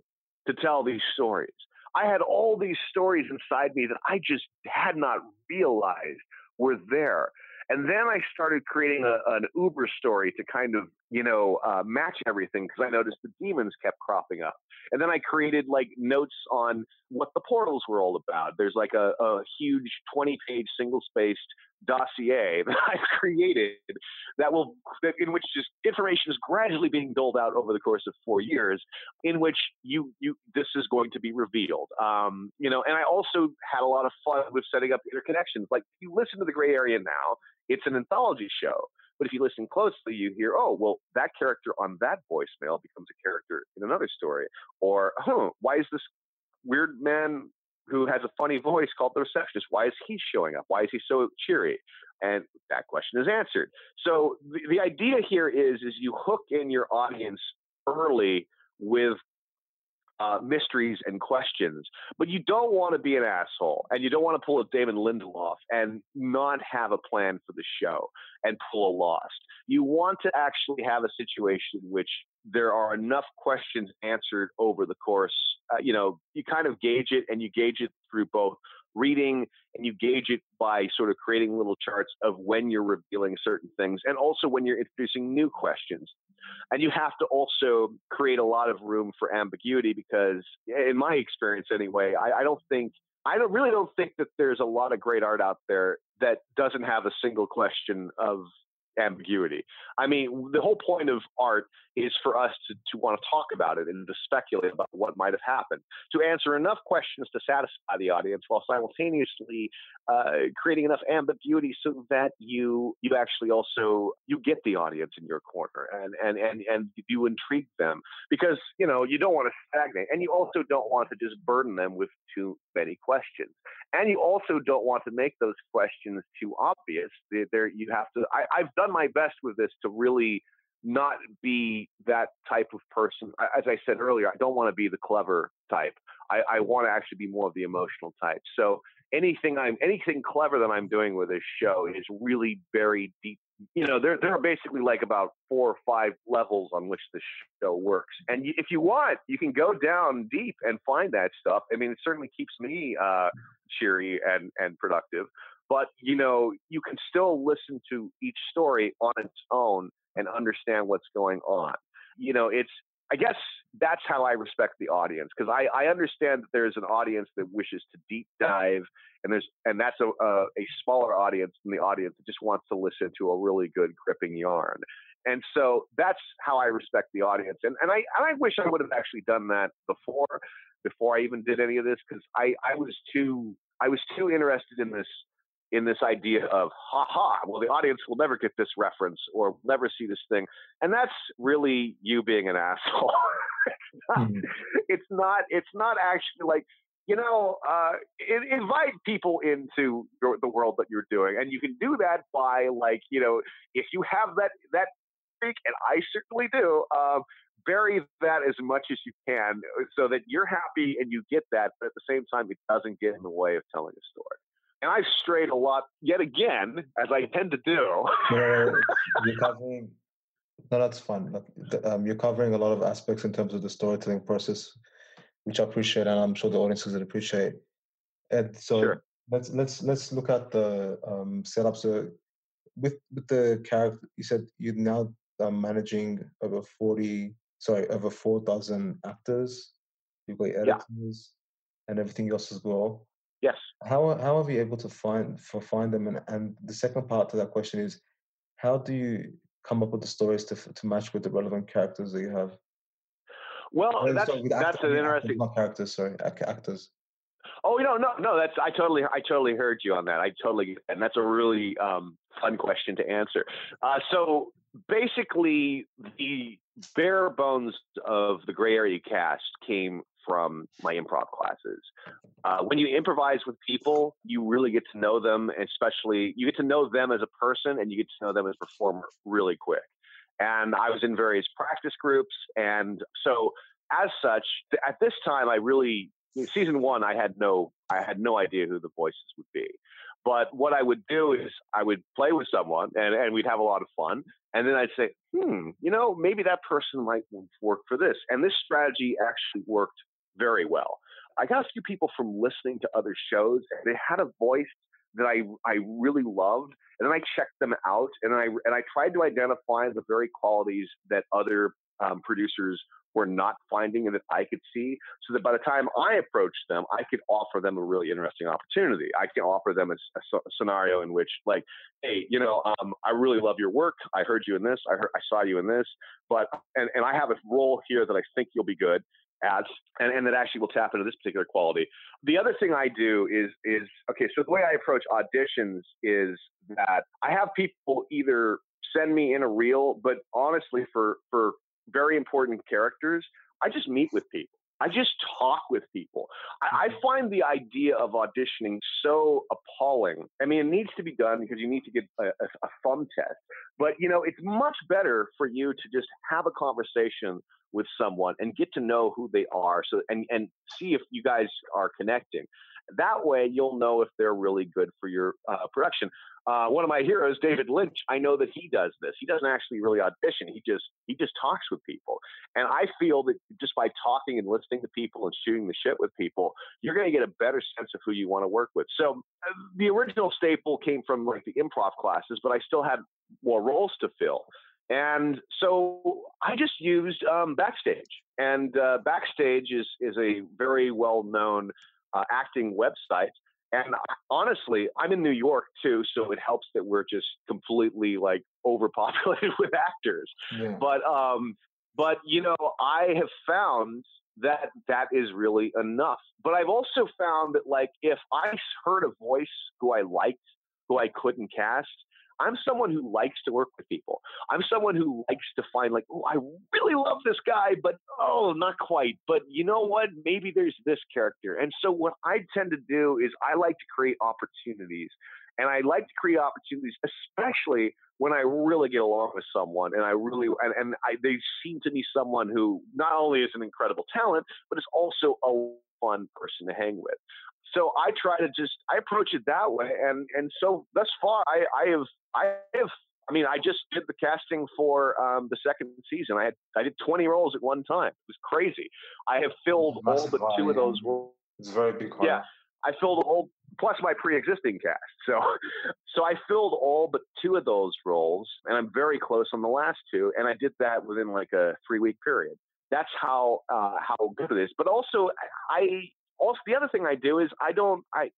to tell these stories. I had all these stories inside me that I just had not realized were there. And then I started creating a, an Uber story to kind of, you know, uh, match everything because I noticed the demons kept cropping up. And then I created like notes on what the portals were all about. There's like a, a huge 20 page single spaced dossier that I've created that will, that in which just information is gradually being doled out over the course of four years, in which you, you, this is going to be revealed. Um, you know, and I also had a lot of fun with setting up interconnections. Like you listen to the gray area now, it's an anthology show. But if you listen closely, you hear, oh, well, that character on that voicemail becomes a character in another story. Or, oh, why is this weird man who has a funny voice called the receptionist? Why is he showing up? Why is he so cheery? And that question is answered. So the, the idea here is, is you hook in your audience early with uh, mysteries and questions, but you don't want to be an asshole and you don't want to pull a Damon Lindelof and not have a plan for the show and pull a lost. You want to actually have a situation in which there are enough questions answered over the course. Uh, you know, you kind of gauge it and you gauge it through both reading and you gauge it by sort of creating little charts of when you're revealing certain things and also when you're introducing new questions and you have to also create a lot of room for ambiguity because, in my experience anyway, I, I don't think I don't really don't think that there's a lot of great art out there that doesn't have a single question of ambiguity. I mean, the whole point of art is for us to, to want to talk about it and to speculate about what might have happened, to answer enough questions to satisfy the audience while simultaneously uh, creating enough ambiguity so that you you actually also you get the audience in your corner and and and and you intrigue them because you know you don't want to stagnate and you also don't want to just burden them with too many questions and you also don't want to make those questions too obvious. There you have to. I, I've done my best with this to really not be that type of person. As I said earlier, I don't want to be the clever type. I, I want to actually be more of the emotional type. So anything I'm anything clever that I'm doing with this show is really very deep. You know, there there are basically like about four or five levels on which the show works. And if you want, you can go down deep and find that stuff. I mean, it certainly keeps me uh, cheery and and productive. But you know, you can still listen to each story on its own and understand what's going on. You know, it's I guess that's how I respect the audience because I, I understand that there's an audience that wishes to deep dive, and there's and that's a, a, a smaller audience than the audience that just wants to listen to a really good gripping yarn. And so that's how I respect the audience. And and I and I wish I would have actually done that before before I even did any of this because I I was too I was too interested in this in this idea of ha ha well the audience will never get this reference or never see this thing. And that's really you being an asshole. It's, not, mm-hmm. it's not it's not actually like you know uh, invite people into your, the world that you're doing. And you can do that by like you know if you have that that streak and i certainly do um, bury that as much as you can so that you're happy and you get that but at the same time it doesn't get in the way of telling a story and I've strayed a lot yet again, as I tend to do. no, you're covering. No, that's fun. Um, you're covering a lot of aspects in terms of the storytelling process, which I appreciate, and I'm sure the audiences will appreciate. And so sure. let's let's let's look at the um, setup. So with with the character, you said you're now um, managing over forty, sorry, over four thousand actors. You've got editors yeah. and everything else as well. Yes. How how are we able to find for find them? And, and the second part to that question is, how do you come up with the stories to to match with the relevant characters that you have? Well, that's, that's an interesting. Not characters, sorry, actors. Oh, you know, no, no. That's I totally, I totally heard you on that. I totally, and that's a really um, fun question to answer. Uh, so basically, the bare bones of the gray area cast came from my improv classes. Uh, when you improvise with people, you really get to know them, especially you get to know them as a person and you get to know them as a performer really quick. And I was in various practice groups. And so, as such, at this time, I really, season one, I had no, I had no idea who the voices would be. But what I would do is I would play with someone and, and we'd have a lot of fun. And then I'd say, hmm, you know, maybe that person might work for this. And this strategy actually worked very well. I got a few people from listening to other shows, and they had a voice that I I really loved, and then I checked them out, and I and I tried to identify the very qualities that other um, producers were not finding and that I could see, so that by the time I approached them, I could offer them a really interesting opportunity. I can offer them a, a, a scenario in which, like, hey, you know, um, I really love your work. I heard you in this. I heard, I saw you in this, but and and I have a role here that I think you'll be good ads and, and that actually will tap into this particular quality. The other thing I do is is okay, so the way I approach auditions is that I have people either send me in a reel, but honestly for for very important characters, I just meet with people. I just talk with people. I, I, mm-hmm. find the idea of auditioning so appalling. I mean, it needs to be done because you need to get a, a, a thumb test. But you know, it's much better for you to just have a conversation with someone and get to know who they are so and and see if you guys are connecting that way you'll know if they're really good for your uh, production. Uh, one of my heroes david lynch i know that he does this. He doesn't actually really audition. He just he just talks with people. And i feel that just by talking and listening to people and shooting the shit with people you're going to get a better sense of who you want to work with. So uh, the original staple came from like the improv classes but i still had more roles to fill. And so I just used um, Backstage, and uh, Backstage is is a very well known uh, acting website. And honestly, I'm in New York too, so it helps that we're just completely like overpopulated with actors. Yeah. But um, but you know, I have found that that is really enough. But I've also found that like if I heard a voice who I liked, who I couldn't cast, I'm someone who likes to work with people. I'm someone who likes to find like, oh, I really love this guy, but oh, not quite. But you know what? Maybe there's this character. And so what I tend to do is I like to create opportunities. And I like to create opportunities, especially when I really get along with someone and I really and, and I, they seem to be someone who not only is an incredible talent, but is also a fun person to hang with so I try to just I approach it that way, and and so thus far I I have I have I mean I just did the casting for um, the second season. I had I did 20 roles at one time. It was crazy. I have filled all but two of those roles. It's very big. Yeah, I filled all plus my pre-existing cast. So so I filled all but two of those roles, and I'm very close on the last two. And I did that within like a three week period. That's how uh, how good it is. But also I also the other thing I do is I don't I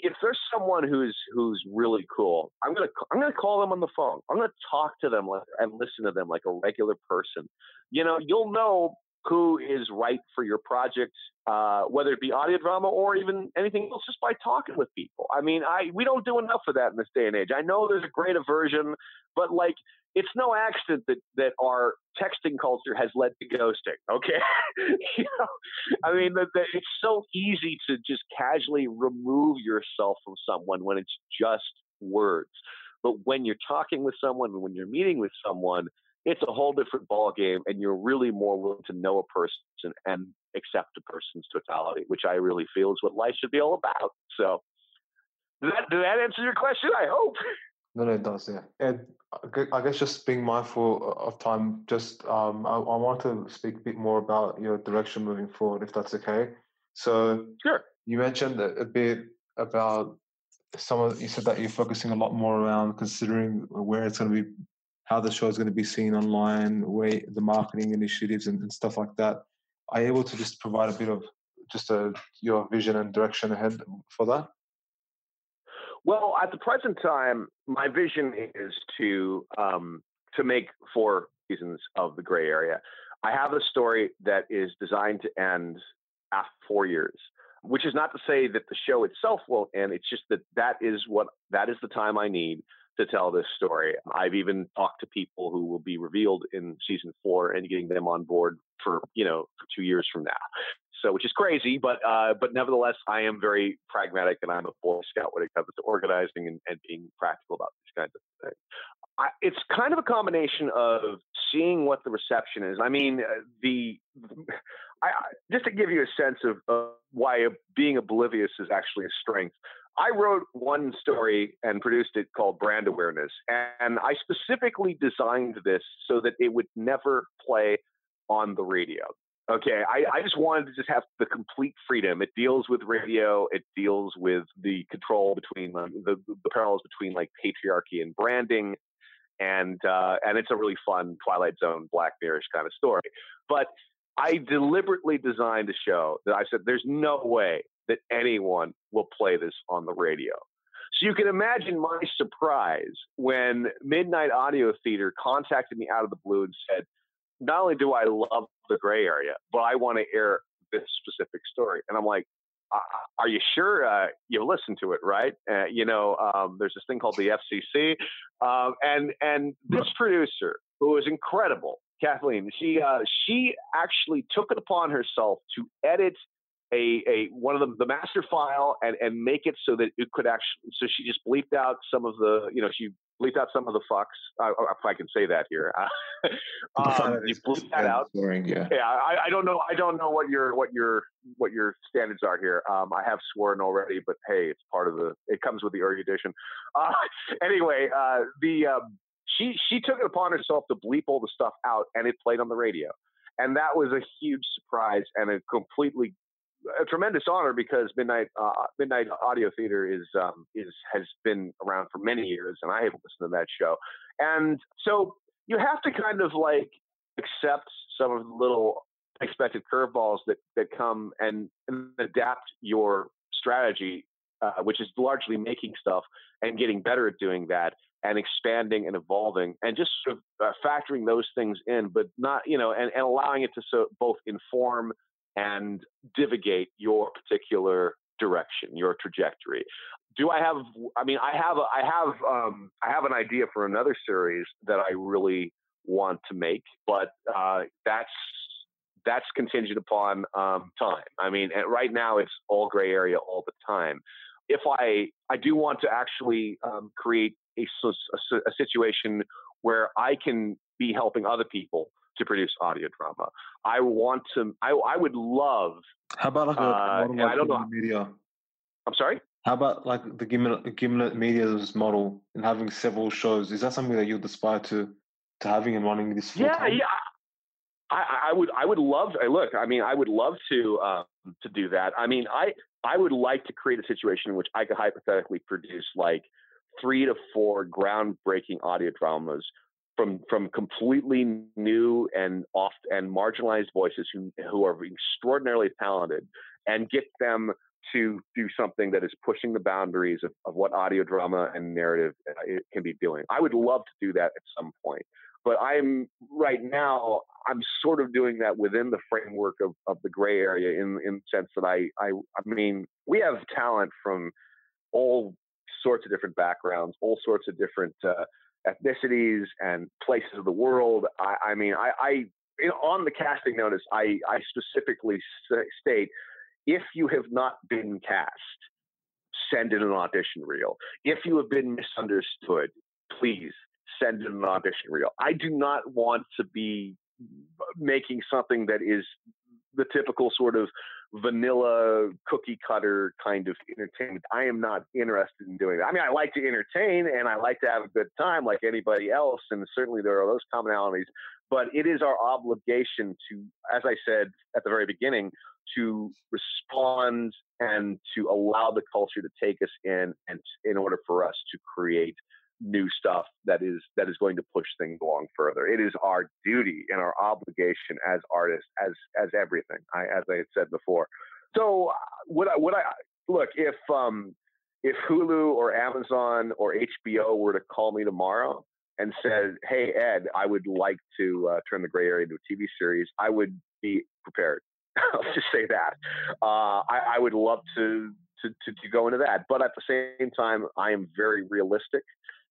if there's someone who's who's really cool, I'm gonna I'm gonna call them on the phone. I'm gonna talk to them like, and listen to them like a regular person. You know, you'll know who is right for your project, uh, whether it be audio drama or even anything else, just by talking with people. I mean, I we don't do enough of that in this day and age. I know there's a great aversion, but like it's no accident that that our texting culture has led to ghosting. Okay, you know, I mean, the, it's so easy to just casually remove yourself from someone when it's just words. But when you're talking with someone, when you're meeting with someone, it's a whole different ball game, and you're really more willing to know a person and accept a person's totality, which I really feel is what life should be all about. So, did that, did that answer your question? I hope. No, no, it does. Yeah, and I guess just being mindful of time. Just um, I, I want to speak a bit more about your direction moving forward, if that's okay. So, sure. You mentioned a, bit about some of. You said that you're focusing a lot more around considering where it's going to be, how the show is going to be seen online, where the marketing initiatives and, and stuff like that. Are you able to just provide a bit of just a your vision and direction ahead for that? Well, at the present time, my vision is to um, to make four seasons of the Gray Area. I have a story that is designed to end after four years. which is not to say that the show itself won't end. It's just that that is what that is the time I need to tell this story. I've even talked to people who will be revealed in season four and getting them on board for you know for two years from now. So, which is crazy, but uh, but nevertheless, I am very pragmatic, and I'm a Boy Scout when it comes to organizing and, and being practical about these kinds of things. I, it's kind of a combination of seeing what the reception is. I mean, uh, the I, just to give you a sense of uh, why being oblivious is actually a strength. I wrote one story and produced it called Brand Awareness, and I specifically designed this so that it would never play on the radio. Okay, I, I, just wanted to just have the complete freedom. It deals with radio. It deals with the control between the, the parallels between like patriarchy and branding, and uh, and it's a really fun Twilight Zone Black Mirrorish kind of story. But I deliberately designed a show that I said there's no way that anyone will play this on the radio. So you can imagine my surprise when Midnight Audio Theater contacted me out of the blue and said, not only do I love the gray area, but I want to air this specific story. And I'm like, are you sure uh, you listen to it, right? Uh, you know, um, there's this thing called the FCC, um, and and this producer who is incredible, Kathleen, she uh, she actually took it upon herself to edit a, a one of the, the master file and, and make it so that it could actually so she just bleeped out some of the you know she bleeped out some of the fucks. Uh, if I can say that here. Um, you bleeped that out. yeah. Yeah I, I don't know I don't know what your what your what your standards are here. Um, I have sworn already but hey it's part of the it comes with the erudition. Uh, anyway uh, the um, she she took it upon herself to bleep all the stuff out and it played on the radio. And that was a huge surprise and a completely a tremendous honor because Midnight uh, Midnight Audio Theater is um, is has been around for many years, and I have listened to that show. And so you have to kind of like accept some of the little expected curveballs that that come and, and adapt your strategy, uh, which is largely making stuff and getting better at doing that and expanding and evolving and just sort of uh, factoring those things in, but not you know and, and allowing it to so both inform and divigate your particular direction, your trajectory. Do I have? I mean, I have. A, I have. Um, I have an idea for another series that I really want to make, but uh, that's that's contingent upon um, time. I mean, right now it's all gray area all the time. If I I do want to actually um, create a, a, a situation where I can be helping other people to produce audio drama. I want to. I, I would love. How about like a uh, model like I don't know. Media? I'm sorry. How about like the Gimlet, Gimlet Media's model and having several shows? Is that something that you'd aspire to to having and running this? Yeah, time? yeah. I, I, would. I would love. To, look, I mean, I would love to um, to do that. I mean, I I would like to create a situation in which I could hypothetically produce like three to four groundbreaking audio dramas from from completely new and oft and marginalized voices who who are extraordinarily talented and get them to do something that is pushing the boundaries of, of what audio drama and narrative uh, can be doing. I would love to do that at some point, but I'm right now I'm sort of doing that within the framework of, of the gray area in in the sense that I I I mean we have talent from all sorts of different backgrounds, all sorts of different uh, ethnicities and places of the world. I, I mean, I, I on the casting notice, I, I specifically state if you have not been cast, send in an audition reel. If you have been misunderstood, please send in an audition reel. I do not want to be making something that is the typical sort of vanilla cookie cutter kind of entertainment. I am not interested in doing that. I mean, I like to entertain and I like to have a good time like anybody else, and certainly there are those commonalities. But it is our obligation to, as I said at the very beginning, to respond and to allow the culture to take us in, and in order for us to create new stuff that is that is going to push things along further. It is our duty and our obligation as artists, as as everything. I, as I had said before. So would I would I look if um if Hulu or Amazon or HBO were to call me tomorrow and said, "Hey Ed, I would like to uh, turn the gray area into a TV series," I would be prepared I'll just say that. Uh, I, I would love to, to, to to go into that, but at the same time, I am very realistic.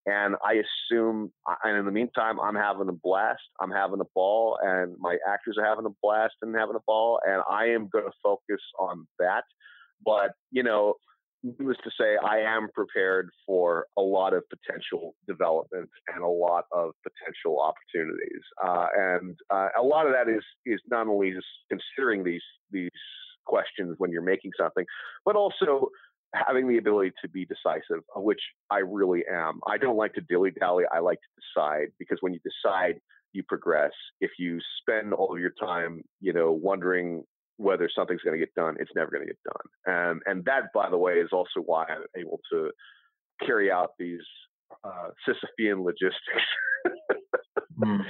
And I assume, and in the meantime, I'm having a blast. I'm having a ball, and my actors are having a blast and having a ball. And I am going to focus on that. But, you know, needless to say, I am prepared for a lot of potential development and a lot of potential opportunities. Uh, and uh, a lot of that is is not only just considering these these questions when you're making something, but also having the ability to be decisive, which I really am. I don't like to dilly dally. I like to decide because when you decide, you progress. If you spend all of your time, you know, wondering whether something's going to get done, it's never going to get done. And and that, by the way, is also why I'm able to carry out these uh, Sisyphean logistics. mm.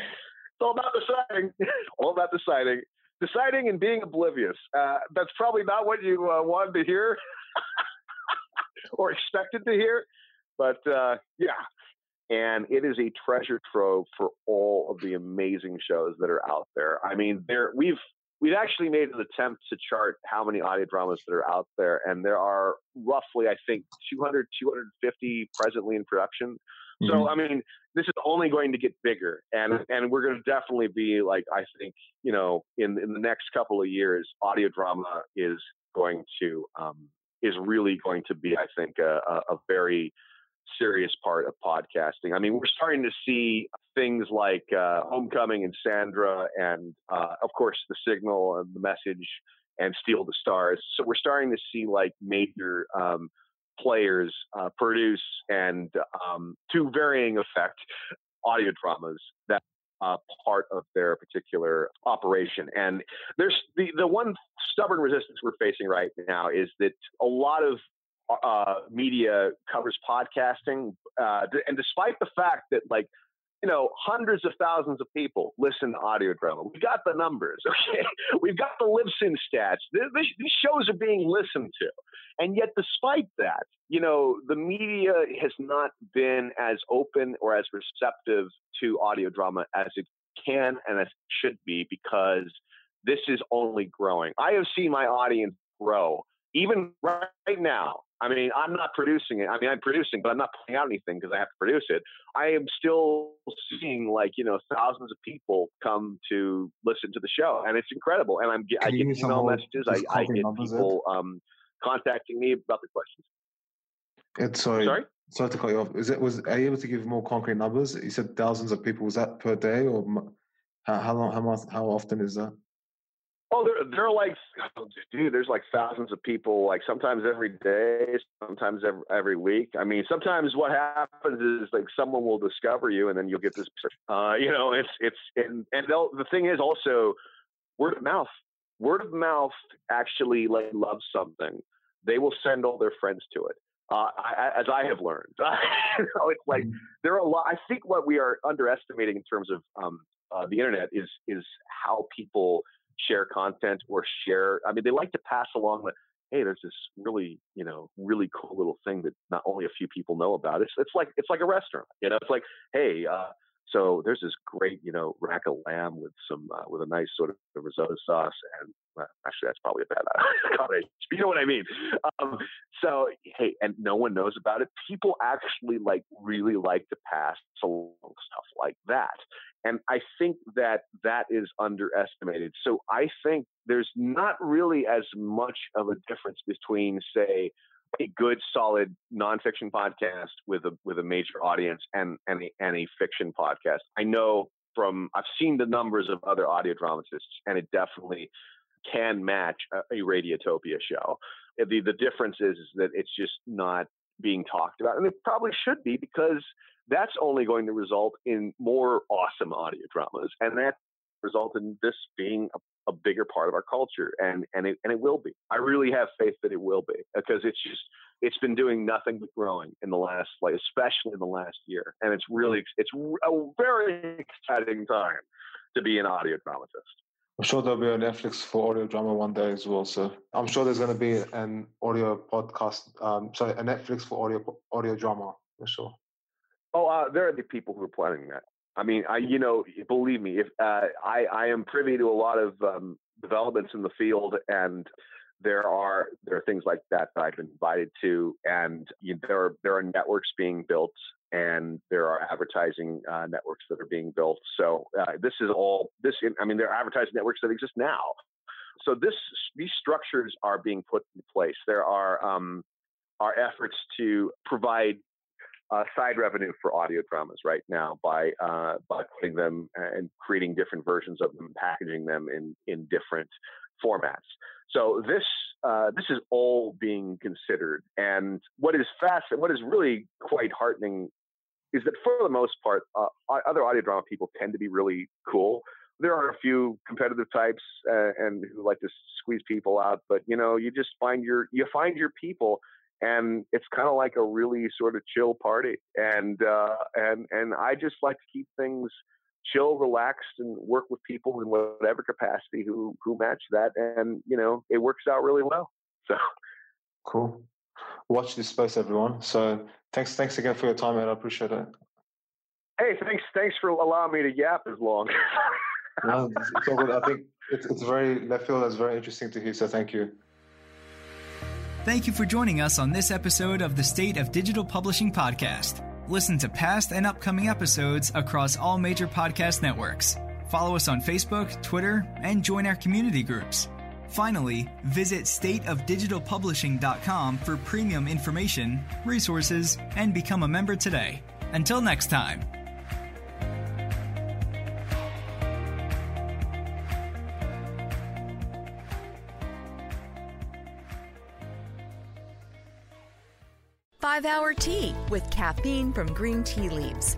It's all about deciding. all about deciding. Deciding and being oblivious. Uh, that's probably not what you uh, wanted to hear. or expected to hear. But uh, yeah, and it is a treasure trove for all of the amazing shows that are out there. I mean, there we've we've actually made an attempt to chart how many audio dramas that are out there, and there are roughly, I think, 200, 250 presently in production. Mm-hmm. So, I mean, this is only going to get bigger, and and we're going to definitely be like, I think, you know, in in the next couple of years, audio drama is going to um, is really going to be, I think, a, a very serious part of podcasting. I mean, we're starting to see things like uh, Homecoming and Sandra, and uh, of course, The Signal and The Message and Steal the Stars. So we're starting to see like major um, players uh, produce and um, to varying effect audio dramas that uh, part of their particular operation. And there's the, the one stubborn resistance we're facing right now is that a lot of uh, media covers podcasting. Uh, and despite the fact that, like, you know, hundreds of thousands of people listen to audio drama. We've got the numbers, okay? We've got the Libsyn stats. These shows are being listened to. And yet, despite that, you know, the media has not been as open or as receptive to audio drama as it can and as it should be because this is only growing. I have seen my audience grow even right now I mean, I'm not producing it. I mean, I'm producing, but I'm not putting out anything because I have to produce it. I am still seeing like you know thousands of people come to listen to the show, and it's incredible. And I'm I get email messages. I, I get people um, contacting me about the questions. It's sorry. Sorry. Sorry to cut you off. Is it was are you able to give more concrete numbers? You said thousands of people. Was that per day or how, how long? How much? How often is that? Oh, there, there are like, oh, dude, there's like thousands of people, like sometimes every day, sometimes every, every week. I mean, sometimes what happens is like someone will discover you and then you'll get this, uh, you know, it's, it's, and, and the thing is also word of mouth. Word of mouth actually like loves something. They will send all their friends to it. Uh, I, as I have learned, you know, it's like mm-hmm. there are a lot. I think what we are underestimating in terms of um, uh, the internet is is how people share content or share. I mean, they like to pass along the, hey, there's this really, you know, really cool little thing that not only a few people know about. It's it's like it's like a restaurant, you know. It's like, hey, uh, so there's this great, you know, rack of lamb with some uh, with a nice sort of risotto sauce, and well, actually that's probably a bad combination. you know what I mean? Um, so hey, and no one knows about it. People actually like really like to pass along stuff like that, and I think that that is underestimated. So I think there's not really as much of a difference between, say, a good solid nonfiction podcast with a with a major audience and and a, and a fiction podcast. I know from I've seen the numbers of other audio dramatists, and it definitely can match a, a Radiotopia show. Uh, the the difference is, is that it's just not being talked about, and it probably should be because that's only going to result in more awesome audio dramas, and that result in this being a a bigger part of our culture, and and it and it will be. I really have faith that it will be because it's just it's been doing nothing but growing in the last like especially in the last year, and it's really it's a very exciting time to be an audio dramatist. I'm sure there'll be a Netflix for audio drama one day as well. So I'm sure there's going to be an audio podcast, um, sorry, a Netflix for audio audio drama for sure. Oh, uh, there are the people who are planning that. I mean, I you know, believe me, if uh, I I am privy to a lot of um, developments in the field and there are there are things like that that I've been invited to, and you, there are there are networks being built, and there are advertising uh, networks that are being built. So uh, this is all this. I mean, there are advertising networks that exist now. So this these structures are being put in place. There are um, are efforts to provide uh, side revenue for audio dramas right now by uh, by putting them and creating different versions of them, packaging them in in different formats. So this uh, this is all being considered, and what is fast and what is really quite heartening is that for the most part, uh, other audio drama people tend to be really cool. There are a few competitive types uh, and who like to squeeze people out, but you know, you just find your you find your people and it's kind of like a really sort of chill party and uh, and and I just like to keep things chill, relaxed, and work with people in whatever capacity who who match that, and you know it works out really well. So cool. Watch this space, everyone. So thanks, thanks again for your time, and I appreciate it. Hey, thanks, thanks for allowing me to yap as long. no, it's all good. I think it's, it's very left field. That's very interesting to hear. So thank you. Thank you for joining us on this episode of the State of Digital Publishing podcast. Listen to past and upcoming episodes across all major podcast networks. Follow us on Facebook, Twitter, and join our community groups. Finally, visit stateofdigitalpublishing.com for premium information, resources, and become a member today. Until next time. Five Hour Tea with caffeine from green tea leaves.